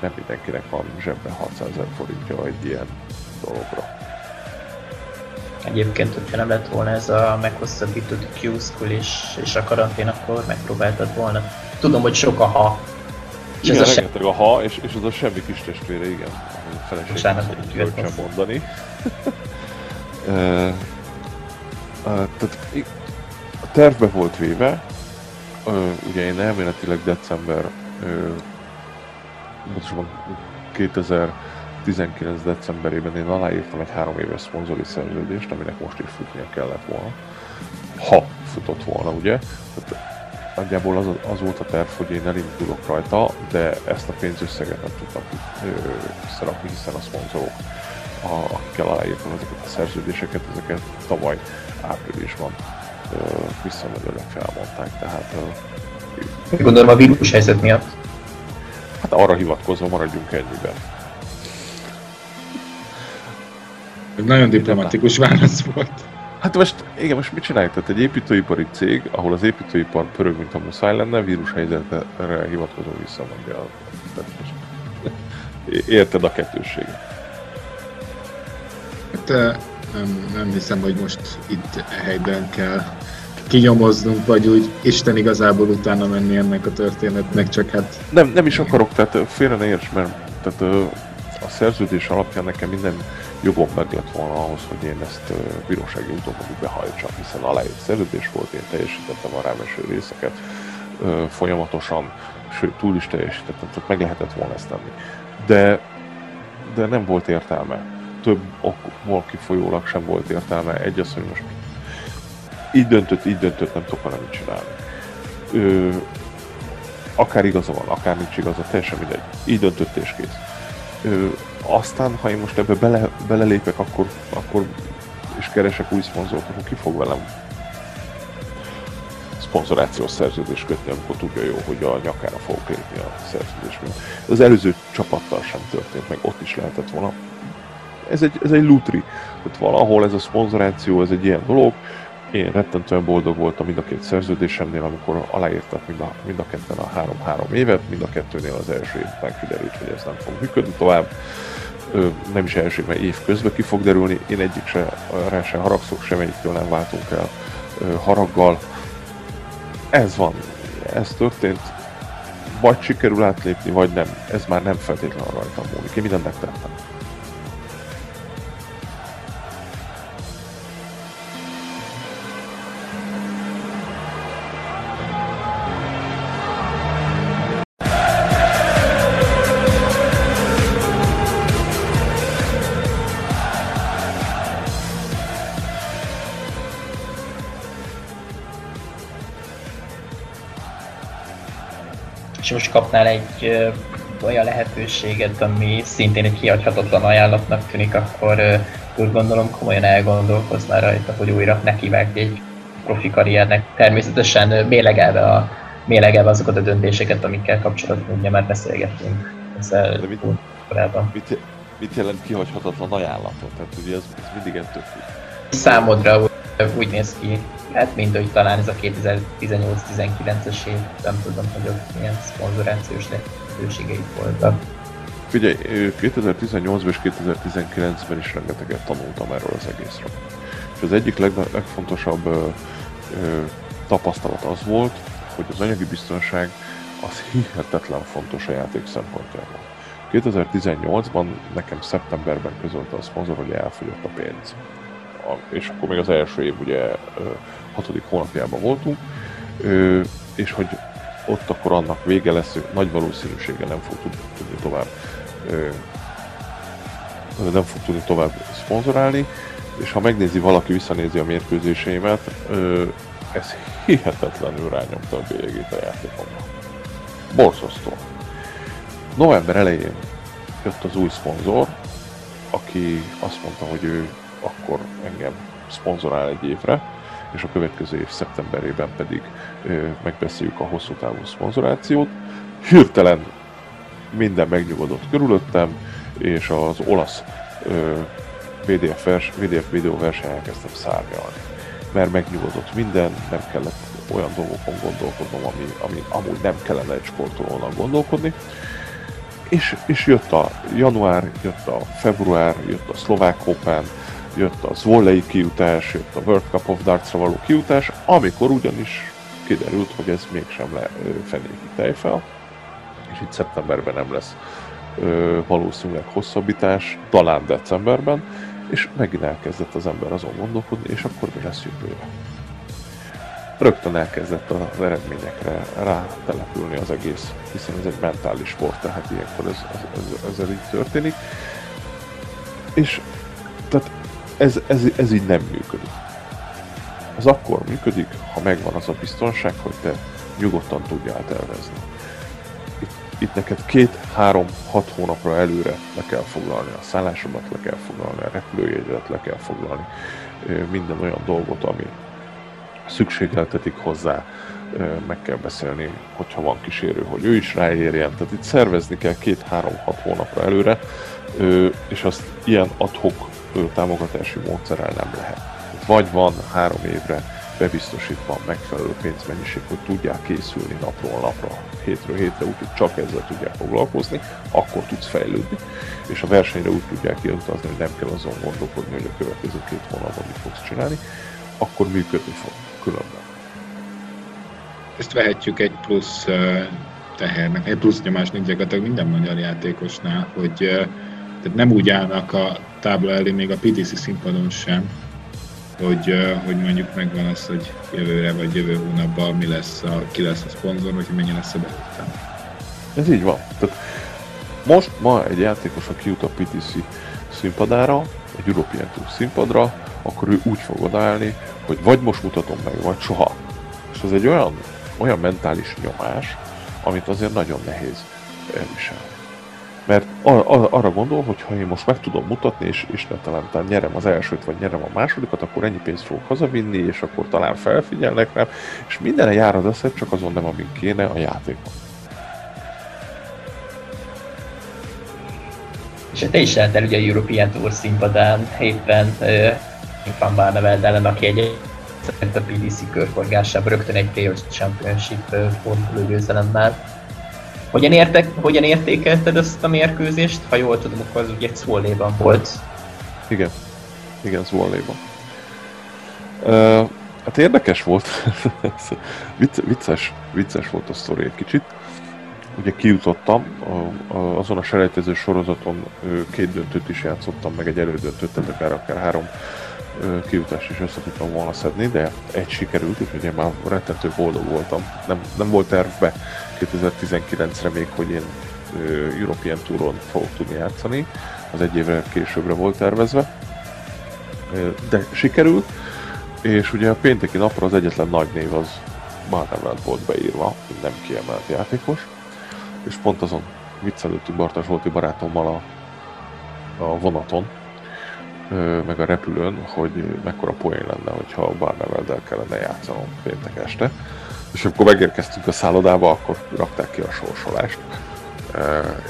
nem mindenkinek van zsebben 600 ezer forintja egy ilyen dologra. Egyébként, hogyha nem lett volna ez a meghosszabbított Q-School és, és a karantén, akkor megpróbáltad volna. Tudom, hogy sok a ha. És igen, ez a rengeteg a ha, és, és az a semmi kis testvére, igen. A feleségem sem mondani. uh, uh, tehát tervbe volt véve, ugye én elméletileg december, pontosabban 2019 decemberében én aláírtam egy három éves szponzori szerződést, aminek most is futnia kellett volna. Ha futott volna, ugye? Tehát nagyjából az, az volt a terv, hogy én elindulok rajta, de ezt a pénzösszeget nem tudtam összerakni, hiszen a szponzorok, a, akikkel aláírtam ezeket a szerződéseket, ezeket tavaly áprilisban visszamenőleg felmondták, tehát... Gondolom a vírus helyzet miatt. Hát arra hivatkozva maradjunk ennyiben. Ez nagyon diplomatikus válasz volt. Hát most, igen, most mit csináljuk? Tehát egy építőipari cég, ahol az építőipar pörög, mint a muszáj lenne, vírus helyzetre hivatkozó visszamondja. Most érted a kettőséget. Hát nem, nem hiszem, hogy most itt helyben kell kinyomoznunk, vagy úgy Isten igazából utána menni ennek a történetnek, csak hát... Nem, nem is akarok, tehát félre ne érts, mert tehát, szerződés alapján nekem minden jogom meg lett volna ahhoz, hogy én ezt bírósági úton mondjuk behajtsam, hiszen aláírt szerződés volt, én teljesítettem a rámeső részeket folyamatosan, sőt túl is teljesítettem, tehát meg lehetett volna ezt tenni. De, de nem volt értelme. Több okból kifolyólag sem volt értelme. Egy az, hogy most így döntött, így döntött, nem tudok valamit csinálni. Ö, akár igaza van, akár nincs igaza, teljesen mindegy. Így döntött és kész. Ö, aztán, ha én most ebbe bele, belelépek, akkor, akkor és keresek új szponzort, akkor ki fog velem szponzorációs szerződést kötni, amikor tudja jó, hogy a nyakára fogok lépni a szerződés miatt. Az előző csapattal sem történt meg, ott is lehetett volna. Ez egy, ez egy lutri. Tehát valahol ez a szponzoráció, ez egy ilyen dolog, én rettentően boldog voltam mind a két szerződésemnél, amikor aláírtak mind a, mind a ketten a három-három évet, mind a kettőnél az első évben kiderült, hogy ez nem fog működni tovább. nem is elsőben év közben ki fog derülni, én egyik se, rá se haragszok, semmelyiktől nem váltunk el haraggal. Ez van, ez történt, vagy sikerül átlépni, vagy nem. Ez már nem feltétlenül rajtam múlik. Én mindent megtettem. Kapnál egy ö, olyan lehetőséget, ami szintén egy kiadhatatlan ajánlatnak tűnik, akkor ö, úgy gondolom komolyan elgondolkoznál rajta, hogy újra nekivágj egy profi karriernek. Természetesen mélegelve, a, mélegelve azokat a döntéseket, amikkel kapcsolatban ugye már beszélgettünk ezzel De mit, korábban. Mit, mit jelent kihagyhatatlan ajánlatot? Tehát ugye ez, ez mindig ettől függ. Számodra úgy, néz ki, hát mint hogy talán ez a 2018-19-es év, nem tudom, hogy ott milyen szponzorációs lehetőségeik voltak. Figyelj, ö, 2018-ban és 2019-ben is rengeteget tanultam erről az egészről. És az egyik leg, legfontosabb ö, ö, tapasztalat az volt, hogy az anyagi biztonság az hihetetlen fontos a játék szempontjából. 2018-ban nekem szeptemberben közölte a szponzor, hogy elfogyott a pénz. És akkor még az első év ugye hatodik hónapjában voltunk, és hogy ott akkor annak vége lesz, hogy nagy valószínűséggel nem fog tud- tudni tovább nem fog tudni tovább szponzorálni, és ha megnézi valaki, visszanézi a mérkőzéseimet, ez hihetetlenül rányomta a bélyegét a játékomra. Borzasztó. November elején jött az új szponzor, aki azt mondta, hogy ő akkor engem szponzorál egy évre, és a következő év szeptemberében pedig ö, megbeszéljük a hosszú távú szponzorációt. Hirtelen minden megnyugodott körülöttem, és az olasz ö, VDF, vers, VDF videó versenyen elkezdtem szárnyalni. Mert megnyugodott minden, nem kellett olyan dolgokon gondolkodnom, ami, ami amúgy nem kellene egy sportolónak gondolkodni. És, és jött a január, jött a február, jött a szlovák Open, jött a Zvolley kijutás, jött a World Cup of Darts-ra való kijutás, amikor ugyanis kiderült, hogy ez mégsem le fenéki tejfel, és itt szeptemberben nem lesz ö, valószínűleg hosszabbítás, talán decemberben, és megint elkezdett az ember azon gondolkodni, és akkor mi lesz jövőre. Rögtön elkezdett az eredményekre rátelepülni az egész, hiszen ez egy mentális sport, tehát ilyenkor ez, ez, ez, ez így történik. És tehát ez, ez, ez így nem működik. Ez akkor működik, ha megvan az a biztonság, hogy te nyugodtan tudjál tervezni. Itt, itt neked két, három, hat hónapra előre le kell foglalni a szállásodat, le kell foglalni a repülőjegyedet, le kell foglalni minden olyan dolgot, ami szükségeltetik hozzá, meg kell beszélni, hogyha van kísérő, hogy ő is ráérjen. Tehát itt szervezni kell két-három-hat hónapra előre, és azt ilyen adhok támogatási módszerrel nem lehet. Vagy van három évre bebiztosítva a megfelelő pénzmennyiség, hogy tudják készülni napról napra, hétről hétre, úgyhogy csak ezzel tudják foglalkozni, akkor tudsz fejlődni, és a versenyre úgy tudják kiutazni, hogy nem kell azon gondolkodni, hogy a következő két hónapban mit fogsz csinálni, akkor működni fog különben. Ezt vehetjük egy plusz tehernek, egy plusz nyomásnak gyakorlatilag minden magyar játékosnál, hogy tehát nem úgy állnak a tábla elé még a PTC színpadon sem, hogy, hogy mondjuk megvan az, hogy jövőre vagy jövő hónapban mi lesz a, ki lesz a szponzor, vagy mennyi lesz a bevétel. Ez így van. Tehát most ma egy játékos, aki jut a PTC színpadára, egy European Tour színpadra, akkor ő úgy fog odaállni, hogy vagy most mutatom meg, vagy soha. És ez egy olyan, olyan mentális nyomás, amit azért nagyon nehéz elviselni. Mert ar- ar- arra gondol, hogy ha én most meg tudom mutatni, és, talán nyerem az elsőt, vagy nyerem a másodikat, akkor ennyi pénzt fogok hazavinni, és akkor talán felfigyelnek rám, és mindenre jár az eszed, csak azon nem, amin kéne a játékon. És te is lehetel ugye a European Tour színpadán éppen uh, Van Barneveld ellen, aki egy a PDC körforgásában rögtön egy Players Championship uh, forduló győzelemmel. Hogyan, értek, hogyan értékelted ezt a mérkőzést? Ha jól tudom, akkor az ugye Zwolle-ban volt. Igen. Igen, Zwolle-ban. Uh, hát érdekes volt. vicces, vicces volt a sztori egy kicsit. Ugye kijutottam, a, a, azon a selejtező sorozaton két döntőt is játszottam, meg egy elődöntőt, tehát akár, akár három kiutást is össze tudtam volna szedni, de egy sikerült, úgyhogy én már rettentő boldog voltam. Nem, nem volt tervbe 2019-re még, hogy én European Touron fogok tudni játszani, az egy évre későbbre volt tervezve, de sikerült, és ugye a pénteki napra az egyetlen nagy név az Barnevelt volt beírva, nem kiemelt játékos, és pont azon viccelődtünk Bartas Zsolti barátommal a, a vonaton, meg a repülőn, hogy mekkora poén lenne, hogyha a Barneveldel kellene játszanom péntek este. És amikor megérkeztünk a szállodába, akkor rakták ki a sorsolást,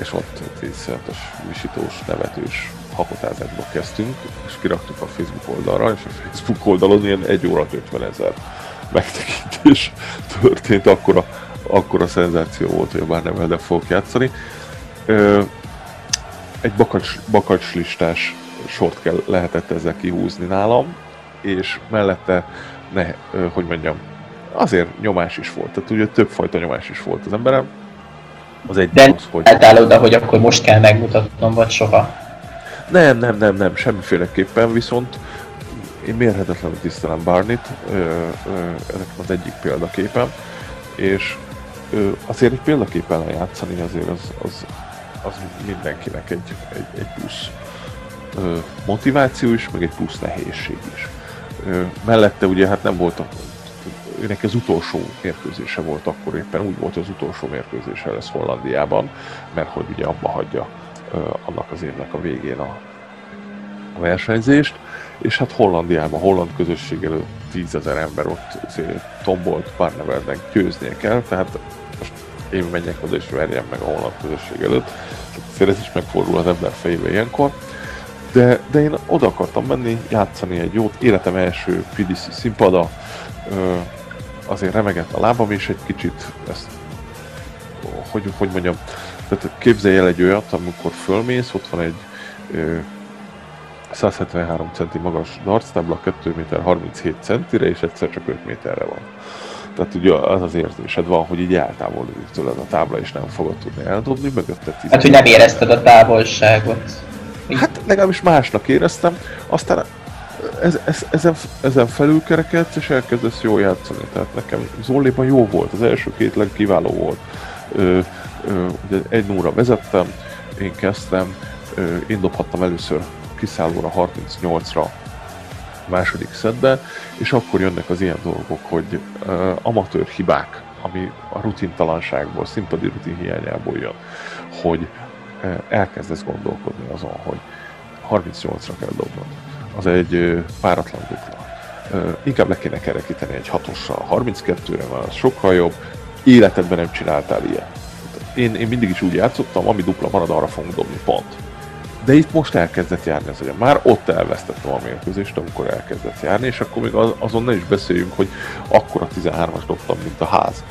és ott egy iszonyatos visítós, nevetős hakotázásba kezdtünk, és kiraktuk a Facebook oldalra, és a Facebook oldalon ilyen 1 óra 50 ezer megtekintés történt, akkora, akkora szenzáció volt, hogy a Barneveldel fogok játszani. Egy bakacs, bakacs listás sort kell, lehetett ezzel kihúzni nálam, és mellette, ne, hogy mondjam, azért nyomás is volt, tehát ugye többfajta nyomás is volt az emberem. Az egy De az, hogy... oda, hogy akkor most kell megmutatnom, vagy soha? Nem, nem, nem, nem, semmiféleképpen, viszont én mérhetetlenül tisztelem Barnit, ennek az egyik példaképem, és ö, azért egy példaképpen játszani azért az, az, az mindenkinek egy, egy, egy plusz motiváció is, meg egy plusz nehézség is. Mellette ugye hát nem volt a, őnek az utolsó mérkőzése volt akkor éppen, úgy volt, az utolsó mérkőzése lesz Hollandiában, mert hogy ugye abba hagyja annak az évnek a végén a, a versenyzést, és hát Hollandiában, holland közösség előtt tízezer ember ott tombolt Barnevelden győznie kell, tehát most én menjek oda és verjem meg a holland közösség előtt, tehát ez is megfordul az ember fejébe ilyenkor, de, de én oda akartam menni, játszani egy jót, életem első PDC színpada, azért remegett a lábam is egy kicsit, ezt, hogy, hogy mondjam, tehát képzelj el egy olyat, amikor fölmész, ott van egy ö, 173 centi magas darctábla, 2 méter 37 centire, és egyszer csak 5 méterre van. Tehát ugye az az érzésed van, hogy így eltávolodik tőled a tábla, és nem fogod tudni eldobni, mögötted 10 Hát, hogy nem érezted a távolságot. Hát legalábbis másnak éreztem, aztán ez, ez, ezen, ezen felülkerekedsz, és elkezdesz jól játszani. Tehát nekem Zolléban jó volt, az első két leg kiváló volt. Ö, ö, ugye egy nóra vezettem, én kezdtem, ö, én dobhattam először kiszállóra 38-ra második szedbe, és akkor jönnek az ilyen dolgok, hogy ö, amatőr hibák, ami a rutintalanságból, színpadi rutin hiányából jön, hogy elkezdesz gondolkodni azon, hogy 38-ra kell dobnod. Az egy páratlan dupla. Inkább le kéne kerekíteni egy hatossal. 32-re van, az sokkal jobb. Életedben nem csináltál ilyet. Én, én mindig is úgy játszottam, ami dupla marad, arra fogunk dobni, pont. De itt most elkezdett járni az agyam. Már ott elvesztettem a mérkőzést, amikor elkezdett járni, és akkor még az, azon ne is beszéljünk, hogy akkor a 13-as dobtam, mint a ház.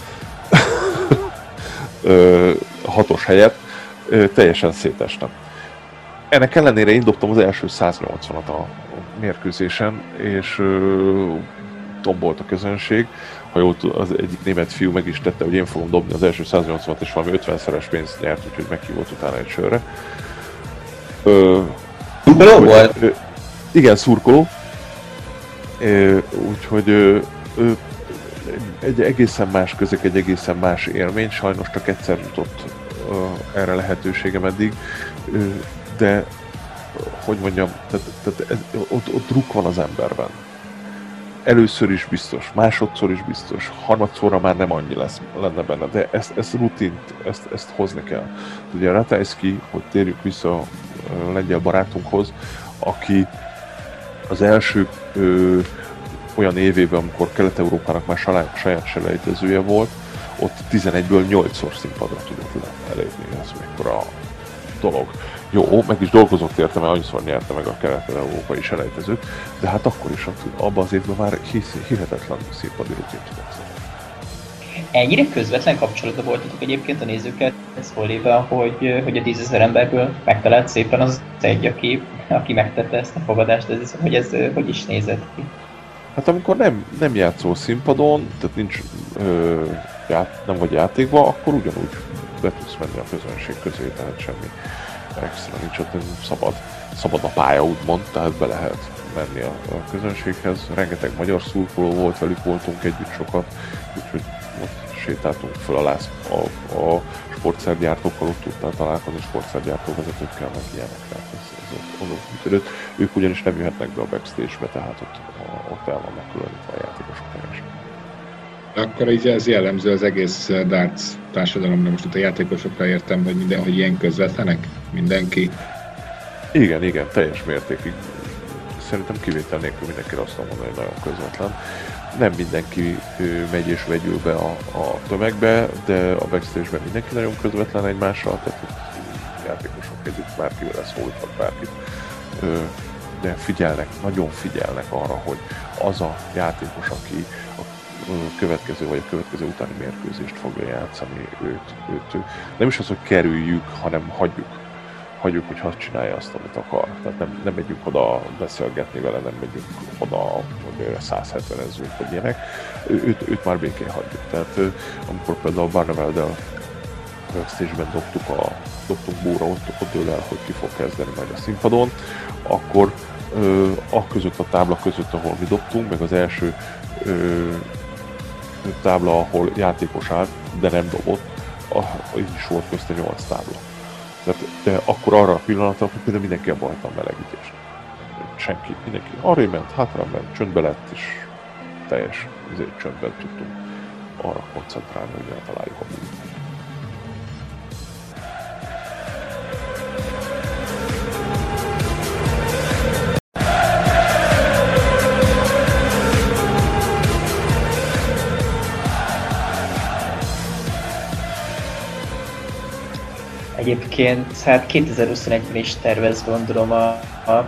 hatos helyet teljesen szétestem. Ennek ellenére én dobtam az első 180-at a mérkőzésen, és ö, tombolt a közönség. Ha jól az egyik német fiú meg is tette, hogy én fogom dobni az első 180-at, és valami 50-szeres pénzt nyert, úgyhogy meghívott utána egy sörre. szurkoló volt? Ö, igen, szurkoló. úgyhogy ö, ö, egy egészen más közök, egy egészen más élmény, sajnos csak egyszer jutott erre lehetőségem eddig, de hogy mondjam, tehát, tehát ez, ott, ott druk van az emberben. Először is biztos, másodszor is biztos, harmadszorra már nem annyi lesz, lenne benne, de ezt, ezt rutint, ezt, ezt hozni kell. Ugye Ratajski, hogy térjük vissza a lengyel barátunkhoz, aki az első ö, olyan évében, amikor Kelet-Európának már saját selejtezője volt, ott 11-ből 8-szor színpadra tudott elérni, ez mekkora dolog. Jó, meg is dolgozott érte, mert annyiszor nyerte meg a kelet-európai selejtezőt, de hát akkor is abban az évben már hisz, hihetetlen színpadi rutin tudott Ennyire közvetlen kapcsolatban voltatok egyébként a nézőket szólva, hogy, hogy a tízezer emberből megtalált szépen az egy, aki, aki megtette ezt a fogadást, ez, hogy ez hogy is nézett ki? Hát amikor nem, nem játszol színpadon, tehát nincs, ö, ját, nem vagy játékban, akkor ugyanúgy be tudsz menni a közönség közé, tehát semmi extra nincs ott, szabad, szabad a pálya úgymond, tehát be lehet menni a, a közönséghez. Rengeteg magyar szurkoló volt, velük voltunk együtt sokat, úgyhogy ott sétáltunk föl a, lász, a, a sportszergyártókkal, ott tudtál találkozni sportszergyártó vezetőkkel, meg ilyenek, ez, ez ott, ott működött. Ők ugyanis nem jöhetnek be a backstage-be, tehát ott, ott el vannak különítve a játékosok. Akkor így ez jellemző az egész darts társadalomra. Most itt a játékosokra értem, hogy minden, hogy ilyen közvetlenek? Mindenki? Igen, igen, teljes mértékig. Szerintem kivétel nélkül mindenki azt mondani, hogy nagyon közvetlen nem mindenki megy és vegyül be a, a tömegbe, de a backstage-ben mindenki nagyon közvetlen egymással, tehát játékosok együtt bárkivel leszólíthat bárkit. De figyelnek, nagyon figyelnek arra, hogy az a játékos, aki következő vagy a következő utáni mérkőzést fogja játszani, őt, őt, nem is az, hogy kerüljük, hanem hagyjuk hagyjuk, hogy hadd csinálja azt, amit akar. Tehát nem, nem megyünk oda beszélgetni vele, nem megyünk oda, hogy 170 ezünk, vagy ilyenek. Őt, őt már békén hagyjuk. Tehát amikor például a Barnaveldel backstage-ben dobtuk a, dobtunk búra ott, ott dől el, hogy ki fog kezdeni majd a színpadon, akkor a között a tábla között, ahol mi dobtunk, meg az első tábla, ahol játékos állt, de nem dobott, a, így is volt közte 8 tábla. Tehát, de akkor arra a pillanatra, hogy például mindenki abba hagyta a melegítést. Senki, mindenki arra ment, hátra ment, csöndbe lett, és teljes ezért csöndben tudtunk arra koncentrálni, hogy eltaláljuk a bújt. Egyébként hát 2021-ben is tervez gondolom a, a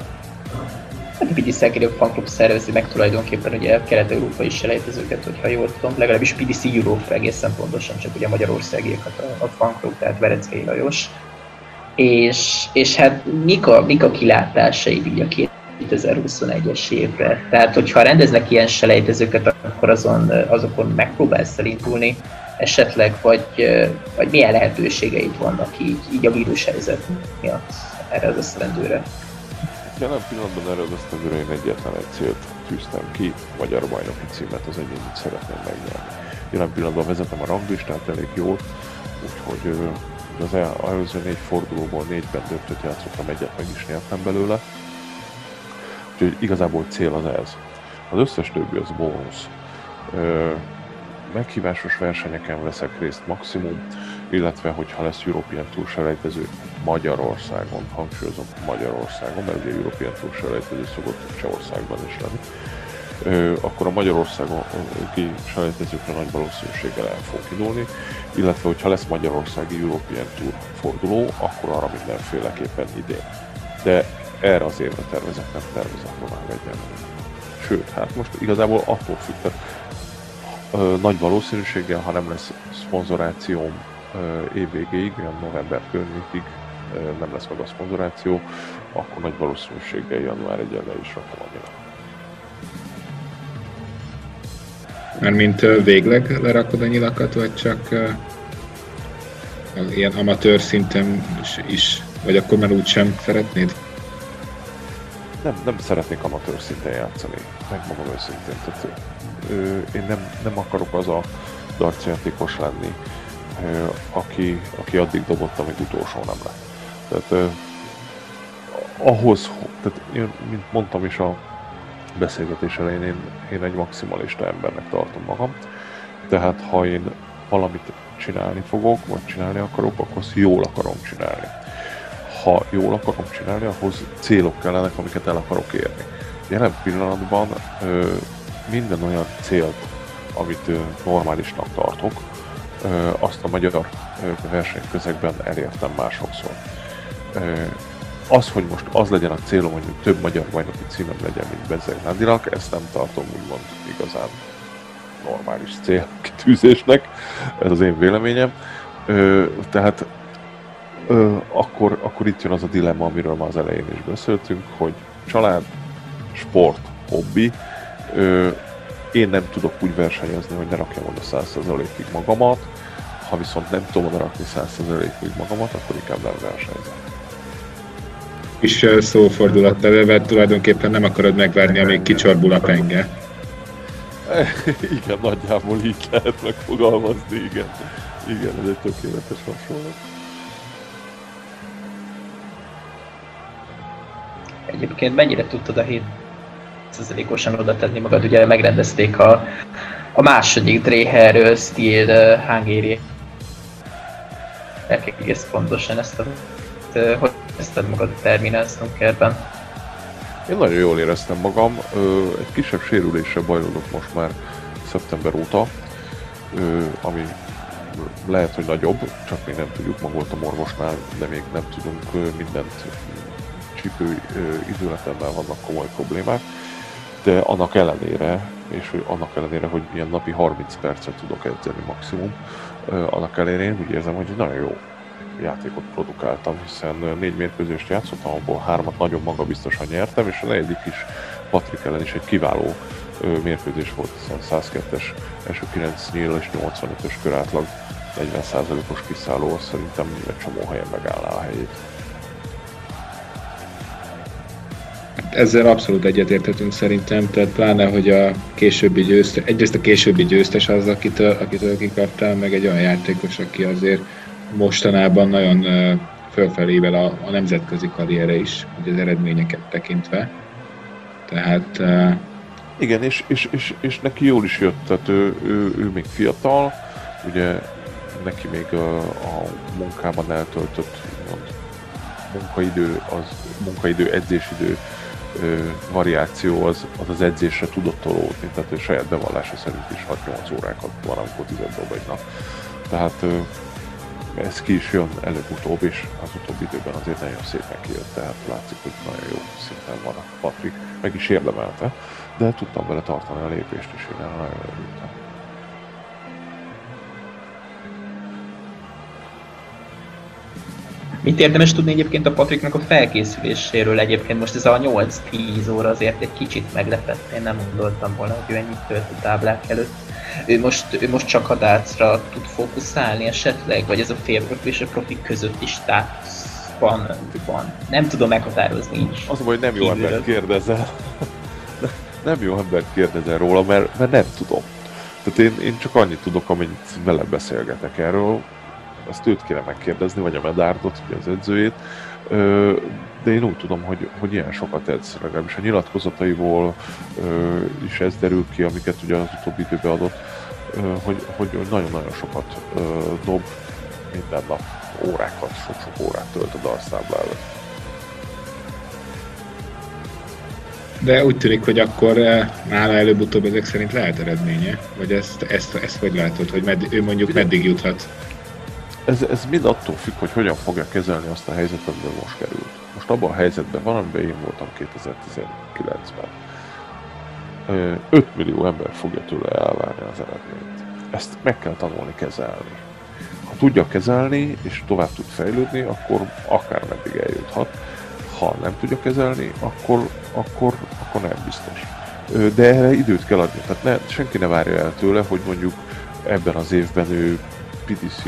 Hát a PDC Zagreb fanklub szervezi meg tulajdonképpen ugye kelet-európai selejtezőket, hogyha jól tudom, legalábbis PDC Europe egészen pontosan, csak ugye magyarországiakat a, a fanklub, tehát Vereckei Lajos. És, és hát mik a, mik a kilátásai így a 2021-es évre? Tehát, hogyha rendeznek ilyen selejtezőket, akkor azon, azokon megpróbálsz elindulni, esetleg, vagy, vagy milyen lehetőségeid vannak így, így a helyzet miatt erre az esztendőre? Jelen pillanatban erre az esztendőre én egyetlen egy célt tűztem ki, magyar bajnoki címet az egyénit szeretném megnyerni. Jelen pillanatban vezetem a ranglistát elég jól, úgyhogy az előző négy fordulóból négyben döntött játszottam, egyet meg is nyertem belőle. Úgyhogy igazából cél az ez. Az összes többi az bónusz meghívásos versenyeken veszek részt maximum, illetve hogyha lesz European Tour selejtező Magyarországon, hangsúlyozom Magyarországon, mert ugye European Tour selejtező szokott Csehországban is lenni, akkor a Magyarországon ki selejtezőkre nagy valószínűséggel el fog indulni, illetve hogyha lesz Magyarországi European Tour forduló, akkor arra mindenféleképpen idén. De erre az évre tervezek, nem tervezek tovább egyenlőre. Sőt, hát most igazából attól függ, tehát nagy valószínűséggel, ha nem lesz szponzorációm évvégéig, olyan november környékig nem lesz meg a szponzoráció, akkor nagy valószínűséggel január 1 le is rakom. Mert mint végleg lerakod a nyilakat, vagy csak ilyen amatőr szinten is, is, vagy akkor már úgysem szeretnéd? Nem, nem szeretnék amatőr szinten játszani, megmondom őszintén. Tehát én nem, nem akarok az a dartjátékos lenni, aki, aki addig dobott, amíg utolsó nem lett. Tehát ahhoz, tehát én, mint mondtam is a beszélgetés elején, én, én egy maximalista embernek tartom magam. Tehát ha én valamit csinálni fogok, vagy csinálni akarok, akkor azt jól akarom csinálni. Ha jól akarom csinálni, ahhoz célok kellenek, amiket el akarok érni. Jelen pillanatban minden olyan célt, amit normálisnak tartok, azt a magyar versenyközegben elértem már sokszor. Az, hogy most az legyen a célom, hogy több magyar bajnoki címem legyen, mint Bezeg Nadirak, ezt nem tartom úgymond igazán normális célkitűzésnek, ez az én véleményem. Ö, tehát ö, akkor, akkor itt jön az a dilemma, amiről már az elején is beszéltünk, hogy család, sport, hobbi, ö, én nem tudok úgy versenyezni, hogy ne rakjam oda 100%-ig magamat, ha viszont nem tudom oda rakni 100%-ig magamat, akkor inkább nem versenyzem. És szófordulat mert tulajdonképpen nem akarod megvárni, amíg kicsorbul a penge. igen, nagyjából így lehet megfogalmazni, igen. Igen, ez egy tökéletes hasonlat. Egyébként mennyire tudtad a 7 osan oda tenni magad? Ugye megrendezték a, a második Dreher Steel Hungary egész pontosan ezt a hogy érezted magad a Terminal Snookerben? Én nagyon jól éreztem magam, egy kisebb sérüléssel bajlódok most már szeptember óta, ami lehet, hogy nagyobb, csak még nem tudjuk, ma voltam orvosnál, de még nem tudunk mindent csípő időletemmel vannak komoly problémák, de annak ellenére, és hogy annak ellenére, hogy ilyen napi 30 percet tudok edzeni maximum, annak ellenére én úgy érzem, hogy nagyon jó játékot produkáltam, hiszen négy mérkőzést játszottam, abból hármat nagyon magabiztosan nyertem, és a negyedik is Patrik ellen is egy kiváló mérkőzés volt, hiszen 102-es első 9 nyíl és 85-ös körátlag 40%-os kiszálló, szerintem egy csomó helyen megállná a helyét. Ezzel abszolút egyetérthetünk szerintem, tehát pláne, hogy a későbbi győztes, egyrészt a későbbi győztes az, akitől, akitől kikaptál, meg egy olyan játékos, aki azért mostanában nagyon fölfelével a, a nemzetközi karriere is, ugye az eredményeket tekintve. Tehát... Igen, és, és, és, és neki jól is jött, tehát ő, ő, ő még fiatal, ugye neki még a, a munkában eltöltött mond, munkaidő, az munkaidő, edzésidő ö, variáció az, az az edzésre tudott tolódni, tehát ő saját bevallása szerint is 6-8 órákat van, amikor 10 dob egy nap. Tehát ö, ez ki is jön előbb-utóbb, és az utóbbi időben azért nagyon szépen kijött, tehát látszik, hogy nagyon jó szinten van a Patrik, meg is érdemelte, de tudtam vele tartani a lépést, és én nagyon örültem. Mit érdemes tudni egyébként a Patriknak a felkészüléséről? Egyébként most ez a 8-10 óra azért egy kicsit meglepett. Én nem gondoltam volna, hogy ő ennyit tölt a táblák előtt. Ő most, ő most csak a dárcra tud fókuszálni esetleg, vagy ez a félprofi és a profi között is státuszban van. Nem tudom meghatározni is. Az hogy nem jó embert kérdezel. nem jó embert kérdezel róla, mert, mert nem tudom. Tehát én, én csak annyit tudok, amennyit vele beszélgetek erről ezt őt kéne megkérdezni, vagy a Medárdot, ugye az edzőjét, de én úgy tudom, hogy, hogy ilyen sokat edz, legalábbis a nyilatkozataiból is ez derül ki, amiket ugye az utóbbi időben adott, hogy, hogy nagyon-nagyon sokat dob minden nap órákat, sok-sok órát tölt a darszábla előtt. De úgy tűnik, hogy akkor nála előbb-utóbb ezek szerint lehet eredménye? Vagy ezt, ezt, ezt hogy látod, hogy med, ő mondjuk meddig juthat? Ez, ez mind attól függ, hogy hogyan fogja kezelni azt a helyzetet, amiben most került. Most abban a helyzetben van, amiben én voltam 2019-ben. 5 millió ember fogja tőle elvárni az eredményt. Ezt meg kell tanulni kezelni. Ha tudja kezelni, és tovább tud fejlődni, akkor akár meddig eljuthat. Ha nem tudja kezelni, akkor, akkor, akkor nem biztos. De erre időt kell adni. Tehát ne, senki ne várja el tőle, hogy mondjuk ebben az évben ő PTC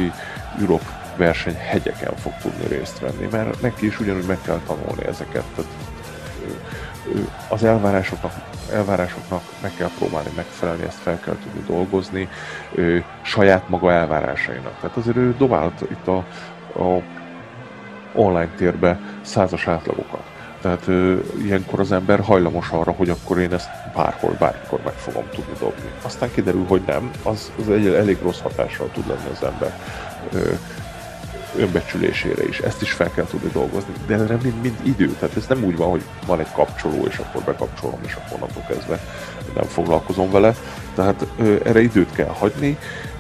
Europe verseny hegyeken fog tudni részt venni, mert neki is ugyanúgy meg kell tanulni ezeket. Tehát, az elvárásoknak, elvárásoknak meg kell próbálni megfelelni, ezt fel kell tudni dolgozni, saját maga elvárásainak. Tehát azért ő dobált itt a, a online térbe százas átlagokat. Tehát ö, ilyenkor az ember hajlamos arra, hogy akkor én ezt bárhol, bármikor meg fogom tudni dobni. Aztán kiderül, hogy nem, az, az egy elég rossz hatással tud lenni az ember ö, önbecsülésére is. Ezt is fel kell tudni dolgozni, de erre mind, mind idő. Tehát ez nem úgy van, hogy van egy kapcsoló, és akkor bekapcsolom, és akkor onnantól kezdve nem foglalkozom vele. Tehát ö, erre időt kell hagyni,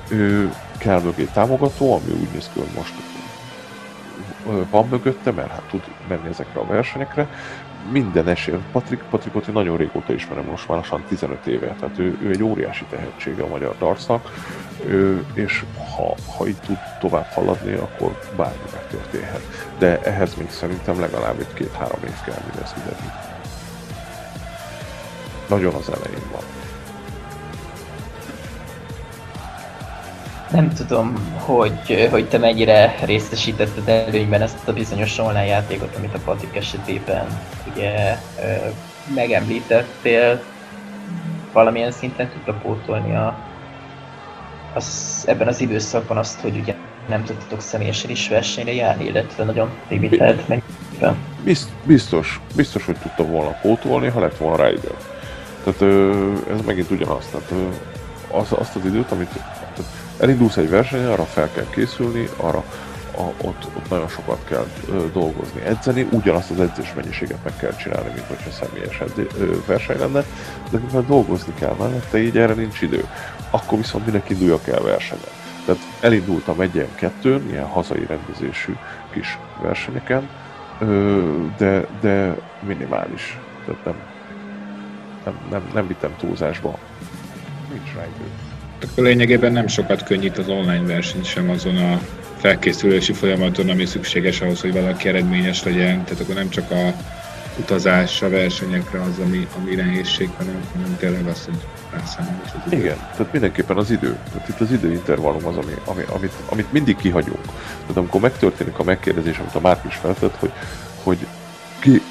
ö, kell mögé támogató, ami úgy néz ki, hogy most van mögötte, mert hát tud menni ezekre a versenyekre, minden esély. Patrik, Patrikot én nagyon régóta ismerem, most már lassan 15 éve, tehát ő, ő egy óriási tehetsége a magyar darcnak, ő, és ha, ha így tud tovább haladni, akkor bármi megtörténhet. De ehhez még szerintem legalább egy két-három év kell, mire ez kiderül. Nagyon az elején van. Nem tudom, hogy, hogy te mennyire részesítetted előnyben ezt a bizonyos online játékot, amit a Patrik esetében ugye megemlítettél, valamilyen szinten tudta pótolni a, az, ebben az időszakban azt, hogy ugye nem tudtatok személyesen is versenyre járni, illetve nagyon limitált mennyiben. Biztos, biztos, hogy tudtam volna pótolni, ha lett volna rá idő. Tehát ez megint ugyanaz, tehát az, azt az időt, amit elindulsz egy versenyen, arra fel kell készülni, arra a, ott, ott nagyon sokat kell ö, dolgozni, edzeni, ugyanazt az edzés mennyiséget meg kell csinálni, mint hogyha személyes edzé, ö, verseny lenne, de mivel dolgozni kell mellette, így erre nincs idő. Akkor viszont minek induljak el versenyen. Tehát elindultam egy ilyen kettőn, ilyen hazai rendezésű kis versenyeken, ö, de, de minimális. Tehát nem, nem, nem, nem vittem túlzásba. Nincs rá idő. Akkor lényegében nem sokat könnyít az online verseny sem azon a felkészülési folyamaton, ami szükséges ahhoz, hogy valaki eredményes legyen. Tehát akkor nem csak a utazás a versenyekre az, ami, ami nehézség, hanem, hanem tényleg az, hogy rászámolni is az idő. Igen, tehát mindenképpen az idő. Tehát itt az időintervallum az, ami, ami, amit, amit mindig kihagyunk. Tehát amikor megtörténik a megkérdezés, amit a Márk is feltett, hogy, hogy ki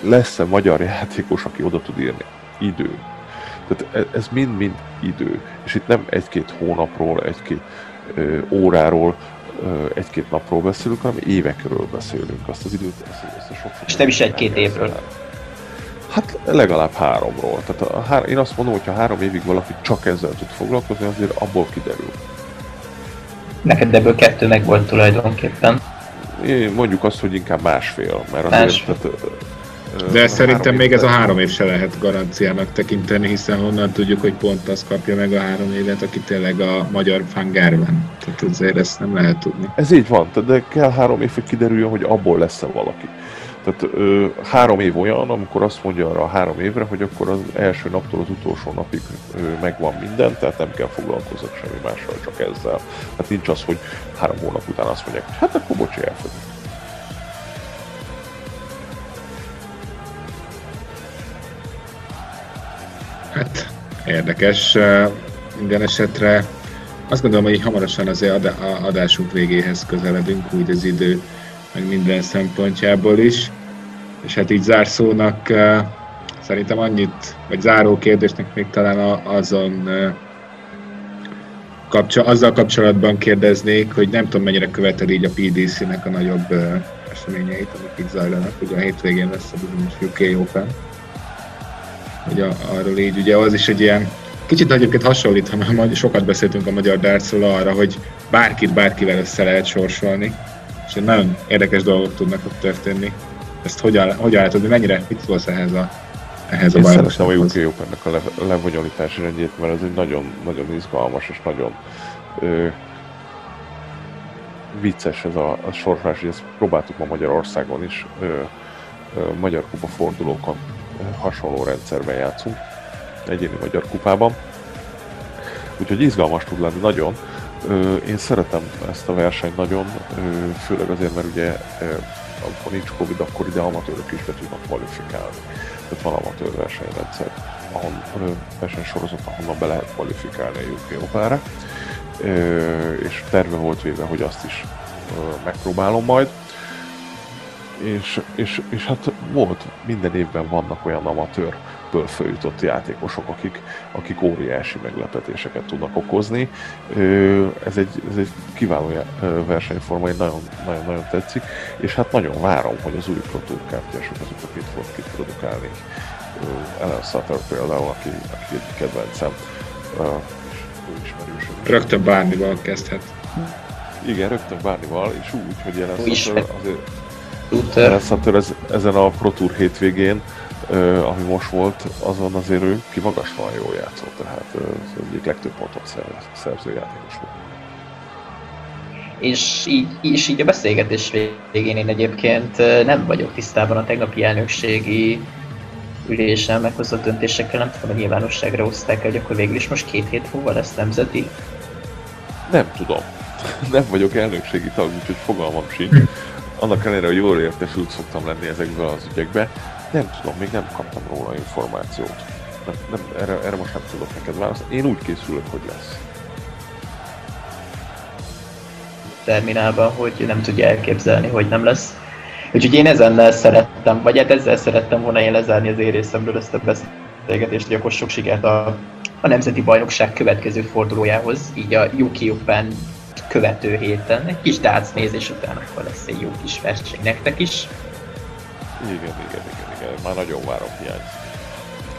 lesz-e magyar játékos, aki oda tud írni? Idő. Tehát e, ez mind-mind idő. És itt nem egy-két hónapról, egy-két ö, óráról, egy-két napról beszélünk, hanem évekről beszélünk. Azt az időt, ezt, ezt a sok, sok És nem is egy-két évről. Hát legalább háromról. Tehát a, hár, én azt mondom, hogy ha három évig valaki csak ezzel tud foglalkozni, azért abból kiderül. Neked ebből kettő meg volt tulajdonképpen. Én mondjuk azt, hogy inkább másfél, mert azért másfél. Tehát, de szerintem még ez a három év se lehet garanciának tekinteni, hiszen onnan tudjuk, hogy pont az kapja meg a három évet, aki tényleg a magyar fangárban. Tehát azért ezt nem lehet tudni. Ez így van, de kell három év, hogy kiderüljön, hogy abból lesz-e valaki. Tehát ö, három év olyan, amikor azt mondja arra a három évre, hogy akkor az első naptól az utolsó napig ö, megvan minden, tehát nem kell foglalkozni semmi mással, csak ezzel. Hát nincs az, hogy három hónap után azt mondják, hogy hát akkor bocsi, elfogyott. Hát érdekes. Minden esetre azt gondolom, hogy hamarosan azért adásunk végéhez közeledünk, úgy az idő, meg minden szempontjából is. És hát így zárszónak szerintem annyit, vagy záró kérdésnek még talán azon kapcsol, azzal kapcsolatban kérdeznék, hogy nem tudom mennyire követed így a PDC-nek a nagyobb eseményeit, amik itt zajlanak. Ugye a hétvégén lesz a bizonyos UK Open hogy a, arról így, ugye az is egy ilyen, kicsit egyébként hasonlít, ha sokat beszéltünk a magyar dárcról arra, hogy bárkit bárkivel össze lehet sorsolni, és nagyon érdekes dolgok tudnak ott történni. Ezt hogyan, hogyan látod, hogy mennyire, mit szólsz ehhez a ehhez a? Én a UK Open-nek a le, lebonyolítási rendjét, mert ez egy nagyon, nagyon izgalmas és nagyon ö, vicces ez a, a sorsolás, ezt próbáltuk ma Magyarországon is, ö, ö, Magyar Kupa fordulókon hasonló rendszerben játszunk, egyéni magyar kupában. Úgyhogy izgalmas tud lenni nagyon. Én szeretem ezt a versenyt nagyon, főleg azért, mert ugye amikor nincs Covid, akkor ide amatőrök is be tudnak kvalifikálni. Tehát van amatőr versenyrendszer, ahol versenysorozat, ahonnan be lehet kvalifikálni a UK Opára. És terve volt véve, hogy azt is megpróbálom majd és, és, és hát volt, minden évben vannak olyan amatőrből följutott játékosok, akik, akik óriási meglepetéseket tudnak okozni. Ez egy, ez egy kiváló versenyforma, én nagyon, nagyon, nagyon tetszik, és hát nagyon várom, hogy az új Pro Tour kártyások azokat itt fog ki produkálni. Ellen Sutter például, aki, aki egy kedvencem, és Rögtön bármival kezdhet. Igen, rögtön bármival, és úgy, hogy Ellen Sutter azért Luther. Sutter ez, ezen a Pro Tour hétvégén, uh, ami most volt, azon azért ő kimagaslóan jól játszott, tehát uh, az egyik legtöbb pontot szerző játékos volt. és így, és így a beszélgetés végén én egyébként nem vagyok tisztában a tegnapi elnökségi ülésen meghozott döntésekkel, nem tudom, hogy nyilvánosságra hozták hogy akkor végül is most két hét múlva lesz nemzeti. Nem tudom. Nem vagyok elnökségi tag, úgyhogy fogalmam sincs. Annak ellenére, hogy jól értesült szoktam lenni ezekből az ügyekbe, nem tudom, még nem kaptam róla információt. Nem, nem, erre, erre most nem tudok neked válaszolni. Én úgy készülök, hogy lesz. terminálban, hogy nem tudja elképzelni, hogy nem lesz. Úgyhogy én ezen szerettem, vagy hát ezzel szerettem volna én lezárni az én részemről ezt a beszélgetést, hogy akkor sok sikert a, a Nemzeti Bajnokság következő fordulójához, így a UK Open követő héten. Egy kis dác nézés után akkor lesz egy jó kis verseny nektek is. Igen, igen, igen, igen. Már nagyon várom hiány.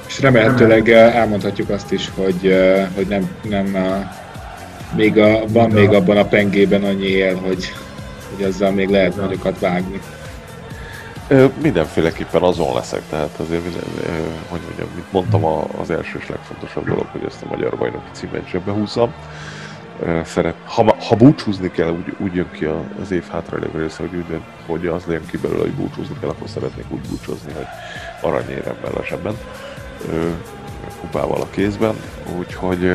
És remélhetőleg elmondhatjuk azt is, hogy, hogy nem, nem még a, van még abban a pengében annyi él, hogy, hogy azzal még lehet nagyokat vágni. Ö, mindenféleképpen azon leszek, tehát azért, minden, ö, hogy mondjam, mint mondtam, az első és legfontosabb dolog, hogy ezt a magyar bajnoki címet zsebbe húzzam. Szeret, ha, ha búcsúzni kell, úgy, úgy jön ki az év hátralévő része, hogy, úgy, hogy az legyen ki belőle, hogy búcsúzni kell, akkor szeretnék úgy búcsúzni, hogy aranyéremmel a zsebben, kupával a kézben, úgyhogy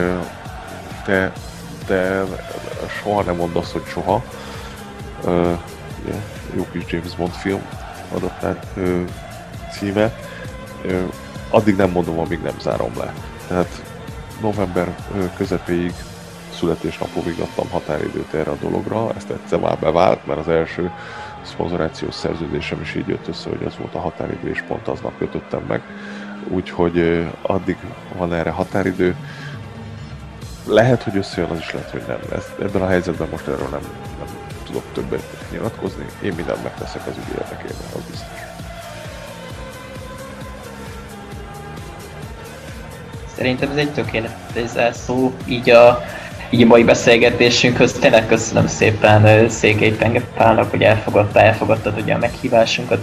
te de soha nem mondd azt, hogy soha. Yeah, jó kis James Bond film uh, címe. Addig nem mondom, amíg nem zárom le. Tehát november közepéig születésnapomig adtam határidőt erre a dologra, ezt egyszer már bevált, mert az első szponzorációs szerződésem is így jött össze, hogy az volt a határidő, és pont aznap kötöttem meg. Úgyhogy addig van erre határidő lehet, hogy összejön, az is lehet, hogy nem. Ez, ebben a helyzetben most erről nem, nem tudok többet nyilatkozni. Én mindent megteszek az ügy érdekében, az biztos. Szerintem ez egy tökéletes zárszó, így a, így a mai beszélgetésünkhöz. Tényleg köszönöm szépen Székely Penge Pálnak, hogy elfogadta, elfogadtad ugye a meghívásunkat,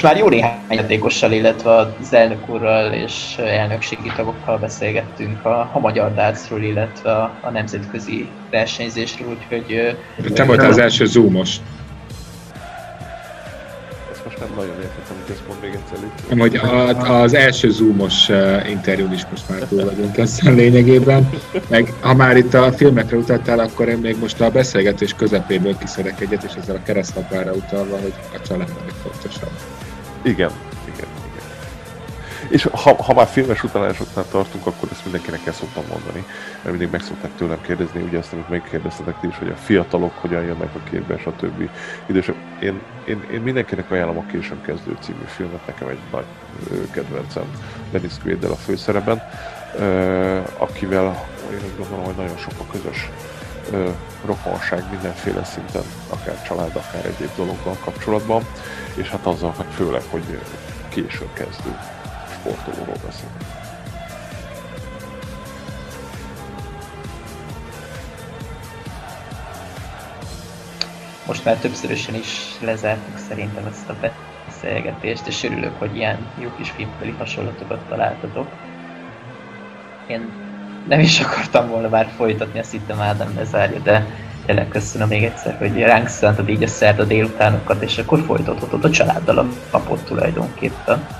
most már jó néhány játékossal, illetve az elnök úrral és elnökségi tagokkal beszélgettünk a, a magyar dárcról, illetve a, a nemzetközi versenyzésről, úgyhogy... Te voltál az első zoomos. Nem nagyon értettem, hogy ezt mond még egyszer. Hogy a, az első zoomos interjún is most már túl vagyunk ezzel lényegében. Meg ha már itt a filmekre utaltál, akkor én még most a beszélgetés közepéből kiszedek egyet, és ezzel a keresztapára utalva, hogy a család a legfontosabb. Igen. És ha, ha már filmes utalásoknál tartunk, akkor ezt mindenkinek el szoktam mondani, mert mindig meg szokták tőlem kérdezni, ugye azt, amit megkérdeztetek is, hogy a fiatalok hogyan jönnek a képbe, stb. Idősebb. Én, én, én mindenkinek ajánlom a Későn kezdő című filmet, nekem egy nagy kedvencem, Dennis quaid a főszerepben, akivel én úgy gondolom, hogy nagyon sok a közös rokonság mindenféle szinten, akár család, akár egyéb dologgal kapcsolatban és hát azzal, hogy főleg, hogy későn kezdő sportolóról beszélünk. Most már többszörösen is lezártuk szerintem ezt a beszélgetést, és örülök, hogy ilyen jó kis filmbeli hasonlatokat találtatok. Én nem is akartam volna már folytatni, azt hittem Ádám lezárja, de tényleg köszönöm még egyszer, hogy ránk szántad így a szerda délutánokat, és akkor folytathatod a családdal a napot tulajdonképpen.